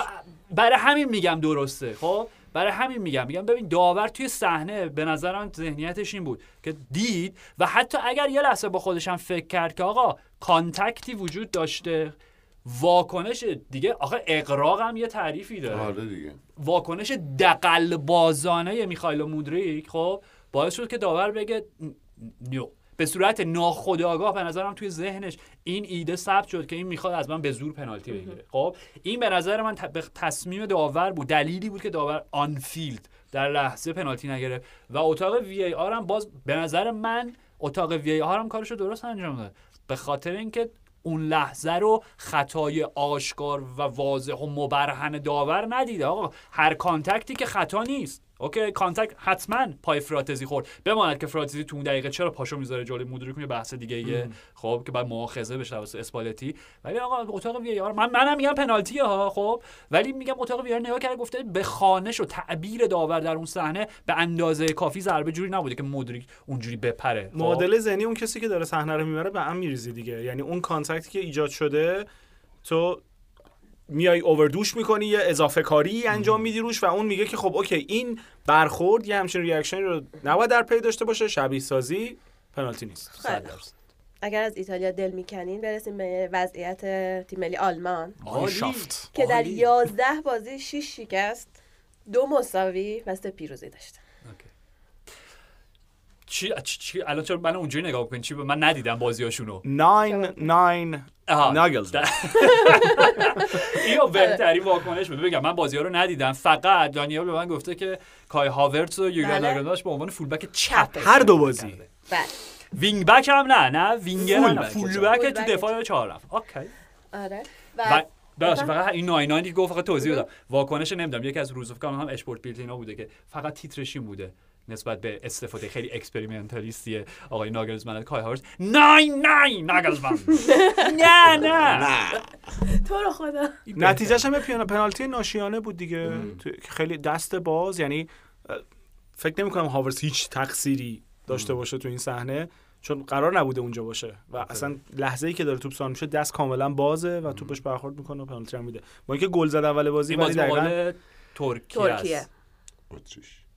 برای همین میگم درسته خب؟ برای همین میگم. میگم ببین داور توی صحنه به نظر من ذهنیتش این بود که دید و حتی اگر یه لحظه با خودش هم فکر کرد که آقا کانتکتی وجود داشته واکنش دیگه آخه اغراق هم یه تعریفی داره. آره دیگه. واکنش دغل بازانه میخائیل مودریک خب؟ باعث شد که داور بگه نیو به صورت ناخودآگاه به نظرم توی ذهنش این ایده ثبت شد که این می‌خواد از من به زور پنالتی بگیره. خب این به نظر من تصمیم داور بود دلیلی بود که داور آنفیلد در لحظه پنالتی نگرفت و اتاق VAR هم باز به نظر من اتاق VAR هم کارشو درست انجام داد. به خاطر اینکه اون لحظه رو خطای آشکار و واضح و مبرهن داور ندیده. آقا هر contact ی که خطا نیست. okay contact حتما پای فراتزی خورد. بماند که فراتزی تو اون دقیقه چرا پاشو می‌ذاره جلوی مودریک یه بحث دیگه ایه خب که بعد مؤاخذه بشه واسه اسپالتی. ولی آقا اتاق VAR من منم میگم پنالتیه ها خب. ولی میگم اتاق VAR نگاه کرد گفته به خوانش و تعبیر داور در اون صحنه به اندازه کافی ضربه جوری نبوده که مودریک اونجوری بپره خب؟ معادله ذهنی اون کسی که داره صحنه رو می‌بره به هم میریزی دیگه. یعنی اون contact ی که ایجاد شده تو میای overdo ش می‌کنی یه اضافه کاری انجام میدی روش و اون میگه که خب okay این برخورد یه همچین reaction ی رو نباید در پی داشته باشه شبیه سازی پنالتی نیست خیلی خوب. اگر از ایتالیا دل می‌کنین برسیم به وضعیت تیم ملی آلمان که در عالی. 11 بازی 6 شکست دو مساوی و سه پیروزی داشته. چی چی, چی الان چرا من اونجوری نگاه کنین چی من ندیدم بازیاشونو. ناین ناین آها. ناگلز. در- اینو بهترین واکنش بود بگم من بازی ها رو ندیدم. فقط دانیال به من گفته که کای هاورتس و یوگان بله. ناگلماش به عنوان فولبک چپ هر دو بازی. بله. وینگ بک هم نه نه. وینگر فول نه. بک. فول فول بک بک تو دفاع چهار رفت اوکی آره و ببخشید فقط این ناینانی که گفت فقط توضیح بدم واکنش نمیدم. یکی از روزافکان هم اشپورت بیلت اینا بوده که فقط تیترش این بوده. نسبت به استفاده خیلی اکسپریمنتالیستی آقای ناگلزمن. از کای هاورز. ناین ناین ناگلزمن. نه نه. تو رو خدا. نتیجهش هم پنالتی ناشیانه بود دیگه. تو- که خیلی دست باز. یعنی فکر نمی کنم هاورس هیچ تقصیری داشته باشه تو این صحنه چون قرار نبوده اونجا باشه. و اصلا لحظه ای که داره توپ سان میشه دست کاملا بازه و توپش برخورد می‌کنه و پنالتی هم میده. با اینکه گل زد اول بازی ولی ترکیه ترکیه.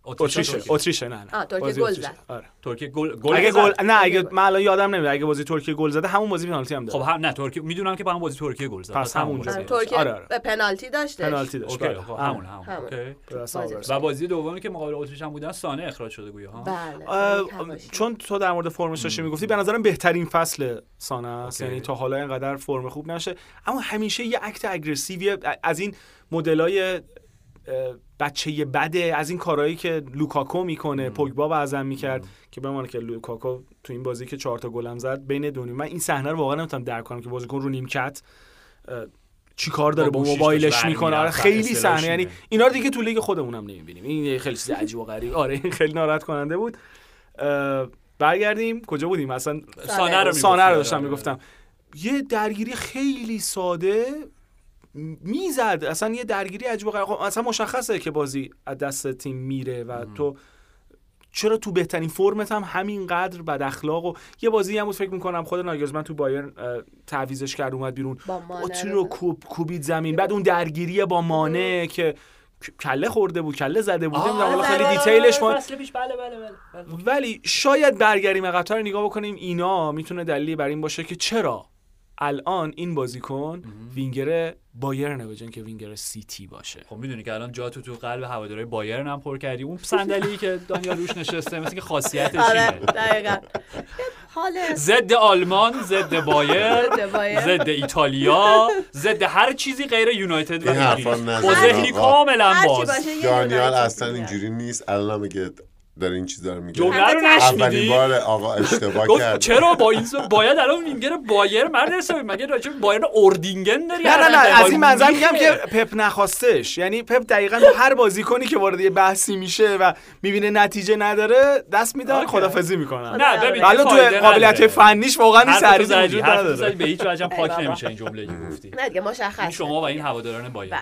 اتریشه. اتریشه نه نه آه، ترکیه گل. زد. آره. ترکیه گل گل اگه. گل نه اگه. من الان یادم نمیاد اگه بازی ترکیه گل زده همون بازی پنالتی هم داره خب هم نه ترکیه می‌دونم که با هم بازی ترکیه گل زد پس همونجا آره،. ترکیه آره، آره. به پنالتی داشته پنالتی داشت اوکی بله. خب آره. همون همون همون. اوکی. و بازی دومی که مقابل اتریش هم بودن سانه اخراج شده گویا ها بله. چون تو در مورد فرمش داشتی می‌گفتی به نظرم بهترین فصل سانه است. یعنی تا حالا اینقدر فرم خوب نشه اما همیشه یه act aggressive ی از این مدلای بچه بده از این کارهایی که لوکاکو می‌کنه پوگبا بعضا می‌کرد که بماند که لوکاکو تو این بازی که چهار تا گلم زد بین دو نیم. من این صحنه رو واقعا نمی‌تونم درک کنم که بازیکن رو نیمکت چی کار داره با موبایلش می‌کنه. آره خیلی صحنه. یعنی. اینا رو دیگه تو لیگ خودمونم نمی‌بینیم. این خیلی چیز عجیب و غریب. آره این خیلی ناراحت کننده بود. برگردیم. کجا بودیم؟ اصلا سانه رو سانه رو داشتم. می‌گفتم. یه درگیری خیلی ساده می‌زد. اصلا یه درگیری عجیب و خب اصلا مشخصه که بازی از دست تیم میره و تو چرا تو بهترین فرمت هم همینقدر بد اخلاق و یه بازی هم بود فکر می‌کنم خود ناگلزمن تو بایرن تعویزش کرد اومد بیرون. اوتی رو. کوب کوبید زمین؟ بعد اون درگیری با مانع که کله خورده بود کله زده بود. نمی‌دونم حالا خیلی دیتیلش ما فصل پیش. بله بله بله, بله. ولی شاید برگردیم عقب‌تر رو نگاه بکنیم اینا می‌تونه دلیلی بر این باشه که چرا الان این بازیکن وینگر بایرنه به اینکه وینگر سیتی باشه. خب می‌دونی که الان جا تو تو قلب هوادارهای بایرن هم پر کردی. اون صندلی که دانیال روش نشسته مثل که خاصیتش آره اینه. دقیقا. حال ضد آلمان ضد بایرن ضد ایتالیا ضد هر چیزی غیر یونایتد و ذهنی. کاملا باز. دانیال اصلا. اینجوری نیست. الان میگه داره این چیزا رو میگه جمله رو اولین نشنیدی بار آقا اشتباه کرد چرا با این سو- باید الان وینگر بایر مرد حسابی مگه راجع به بایرن اردینگن داری نه نه نه؟ از این منظر میگم. که پپ نخواستش یعنی پپ دقیقا هر بازیکنی که وارد یه بحثی میشه و می‌بینه نتیجه نداره دست میده اوکی. خدافظی می‌کنن نه ببین فایده تو قابلیت. فنیش واقعا این زدی، وجود نداره زدی، به هیچ وجه پاک بابا. نمیشه این جمله گفتی نه دیگه مشخص شما و این هواداران بایر بله.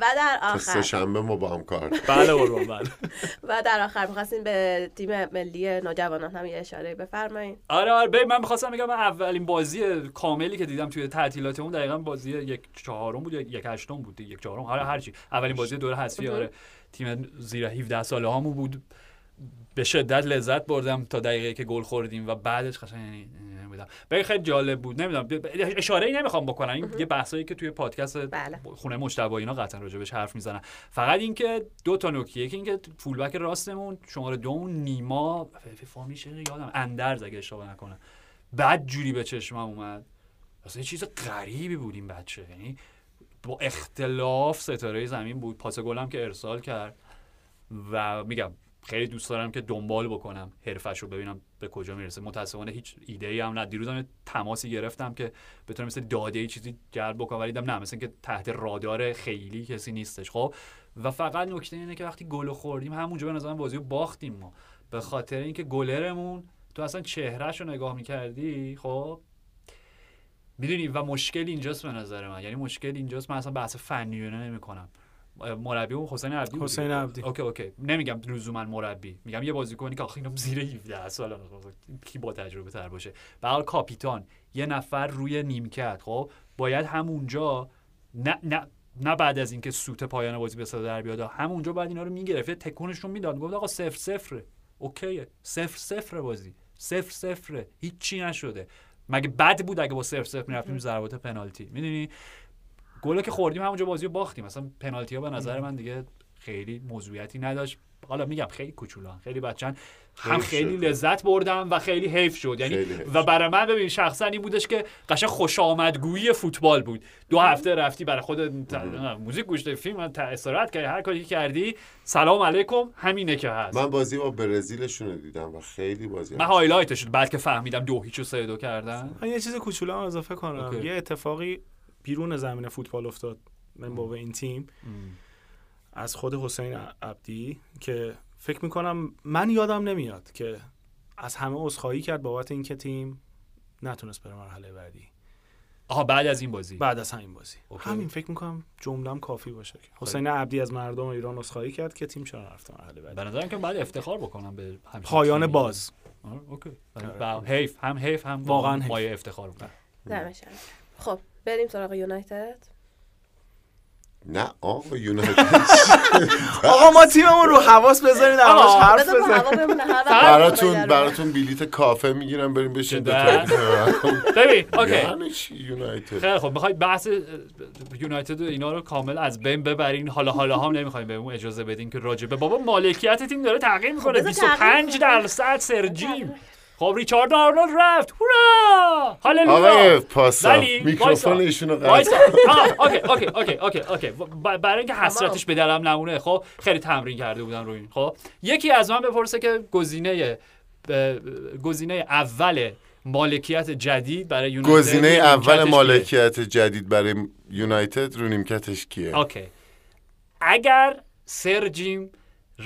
و در آخر سه شنبه ما با هم کار بله قربان بله. و در آخر می‌خواستیم به تیم ملی نوجوانان هم یه اشاره بفرمایید. آره آره. ببین من می‌خواستم بگم من اولین بازی کاملی که دیدم توی تعطیلات اون دقیقا بازی یک چهارم بود یا یک هشتم بود یک چهارم آره هرچی اولین بازی دوره حذفی آره. تیم زیر 17 ساله هامون بود. به شدت لذت بردم تا دقیقه که گل خوردیم و بعدش قشنگ یعنی نمی‌دونم. ببین خیلی جالب بود. نمی‌دونم. اشاره ای نمی‌خوام بکنم. این یه بحثایی که توی پادکست بله. خونه مجتبی اینا قطعا راجبش حرف می‌زنن. فقط اینکه دو تا نکته. یکی اینکه فولبک راستمون شماره دومون نیما. فامیش یادم. اندرز اگه اشتباه نکنم. بعد جوری به چشمم اومد. اصلا یه چیز غریبی بود این بچه. یعنی با اختلاف ستاره زمین بود. پاس گلم که ارسال کرد. و میگم خیلی دوست دارم که دنبال بکنم حرفش رو ببینم به کجا می‌رسه. متاسفانه هیچ ایده ای هم نه دیروزم تماسی گرفتم که بتونم مثل داده ای چیزی جلب بکنم ولی دیدم نه مثل که تحت رادار خیلی کسی نیستش. خب و فقط نکته اینه که وقتی گل خوردیم همونجا به نظرم بازی رو باختیم ما. به خاطر اینکه گلرمون تو اصلا چهرهش رو نگاه می‌کردی؟ خب می‌دونی و مشکل اینجاست به نظر من. یعنی مشکل اینجاست. من اصلا بحث فنیونه نمی‌کنم. مربی اون حسین عبدی حسین. عبدی. okay okay. نمیگم لزوما مربی. میگم یه بازیکنی که آخه اینا زیر 17 سال کی با تجربه تر باشه؟ به حال کاپیتان. یه نفر روی نیمکت خب؟ باید همونجا نه نه نه بعد از اینکه سوت پایان بازی به صدا در بیاد همونجا بعد اینا رو می‌گرفت. تکونشون می‌داد. گفت آقا صفر صفره. okay ه. صفر صفر بازی. صفر صفره. هیچی نشده. مگه بد بود اگه با صفر صفر می‌رفتیم ضربات پنالتی؟ می‌دونی؟ گل که خوردیم همونجا بازی رو باختیم. مثلا پنالتی ها به نظر من دیگه خیلی موضوعیتی نداشت. حالا میگم خیلی کوچولان خیلی بچن هم خیلی شد. لذت بردم و خیلی حیف شد. یعنی حیف و برای من ببین شخصا این بودش که قشنگ خوش آمدگویی فوتبال بود. دو هفته رفتی برای خود موزیک گوش دادی فیلم تا استراحت کردی هر کاری کردی سلام علیکم همینه که هست. من بازی با برزیلشون رو دیدم و خیلی بازی من highlight ش شد. بعد که فهمیدم دو هیچ و سه دو کردن. من یه چیز کوچولو اضافه کنم. okay. یه اتفاقی بیرون زمین فوتبال افتاد. من با این تیم. از خود حسین عبدی که فکر می‌کنم من یادم نمیاد که از همه عذرخواهی کرد بابت اینکه تیم نتونست بره مرحله بعدی. آها بعد از این بازی. بعد از همین بازی. okay. همین فکر می‌کنم جملم کافی باشه حسین عبدی از مردم ایران عذرخواهی کرد که تیم چرا نرفت مرحله بعدی. به نظرم که بعد افتخار بکنم به پایان تیمی. باز. آره، اوکی. و حیف هم حیف هم واقعاً. مایه افتخار گرم. خب. بریم سراغ یونایتد؟ نه آقا یونایتد. آقا ما تیممون رو حواس بذارین آقا، همش حرف بزنیم. هوا براتون. براتون بلیت کافه می‌گیرم بریم بشین دو جدا؟ تا ببین اوکی. یعنی چی یونایتد؟ خیلی خب می‌خواید بحث یونایتد و اینا رو کامل از بین ببرین. حالا حالا هم نمی‌خوایم بهمون اجازه بدین که راجبه بابا مالکیت تیم داره تغییر می‌کنه. بذار تغییر 25 کنه. درصد سرجیم. خب ریچارد آرنولد رفت. هورا! hallelujah! آقای پاسا ولی میکروفون رو قطع okay okay okay okay okay. ب- برای اینکه حسرتش به دلم نمونه خب خیلی تمرین کرده بودن روی این خب. یکی از من بپرسه که گزینه گزینه اول مالکیت جدید برای یونایتد گزینه اول؟ مالکیت جدید برای یونایتد رو نیمکتش کیه؟ okay. اگر سر جیم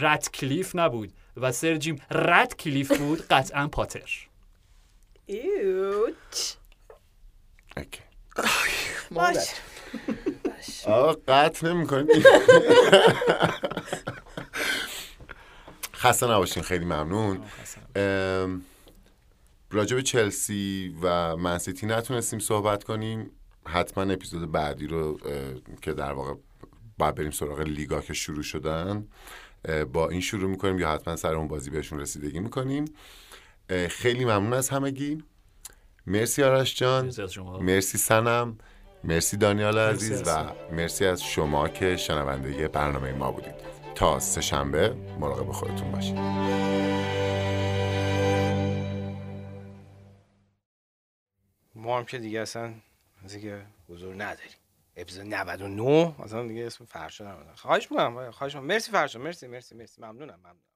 رتکلیف نبود و سر جیم رتکلیف بود قطعا پاتر. ایوچ. اوکی. باش. آقا قطع نمی‌کنید خسته نباشین خیلی ممنون. راجع به چلسی و منسیتی نتونستیم صحبت کنیم. حتما اپیزود بعدی رو که در واقع باید بریم سراغ لیگا که شروع شدن. با این شروع می‌کنیم یا حتما سر اون بازی بهشون رسیدگی می‌کنیم. خیلی ممنون از همگی. مرسی آرش جان. مرسی سنم. مرسی دانیال عزیز و مرسی از شما که شنونده برنامه ما بودید. تا سه شنبه مراقب خودتون باشید. ما هم که دیگه اصلا از اینکه حضور نداریم. اپیزود 99 اصلا دیگه اسم فرشا نمی‌دونم خواهش می‌کنم خواهش می‌کنم. مرسی فرشا مرسی مرسی مرسی. ممنونم ممنونم.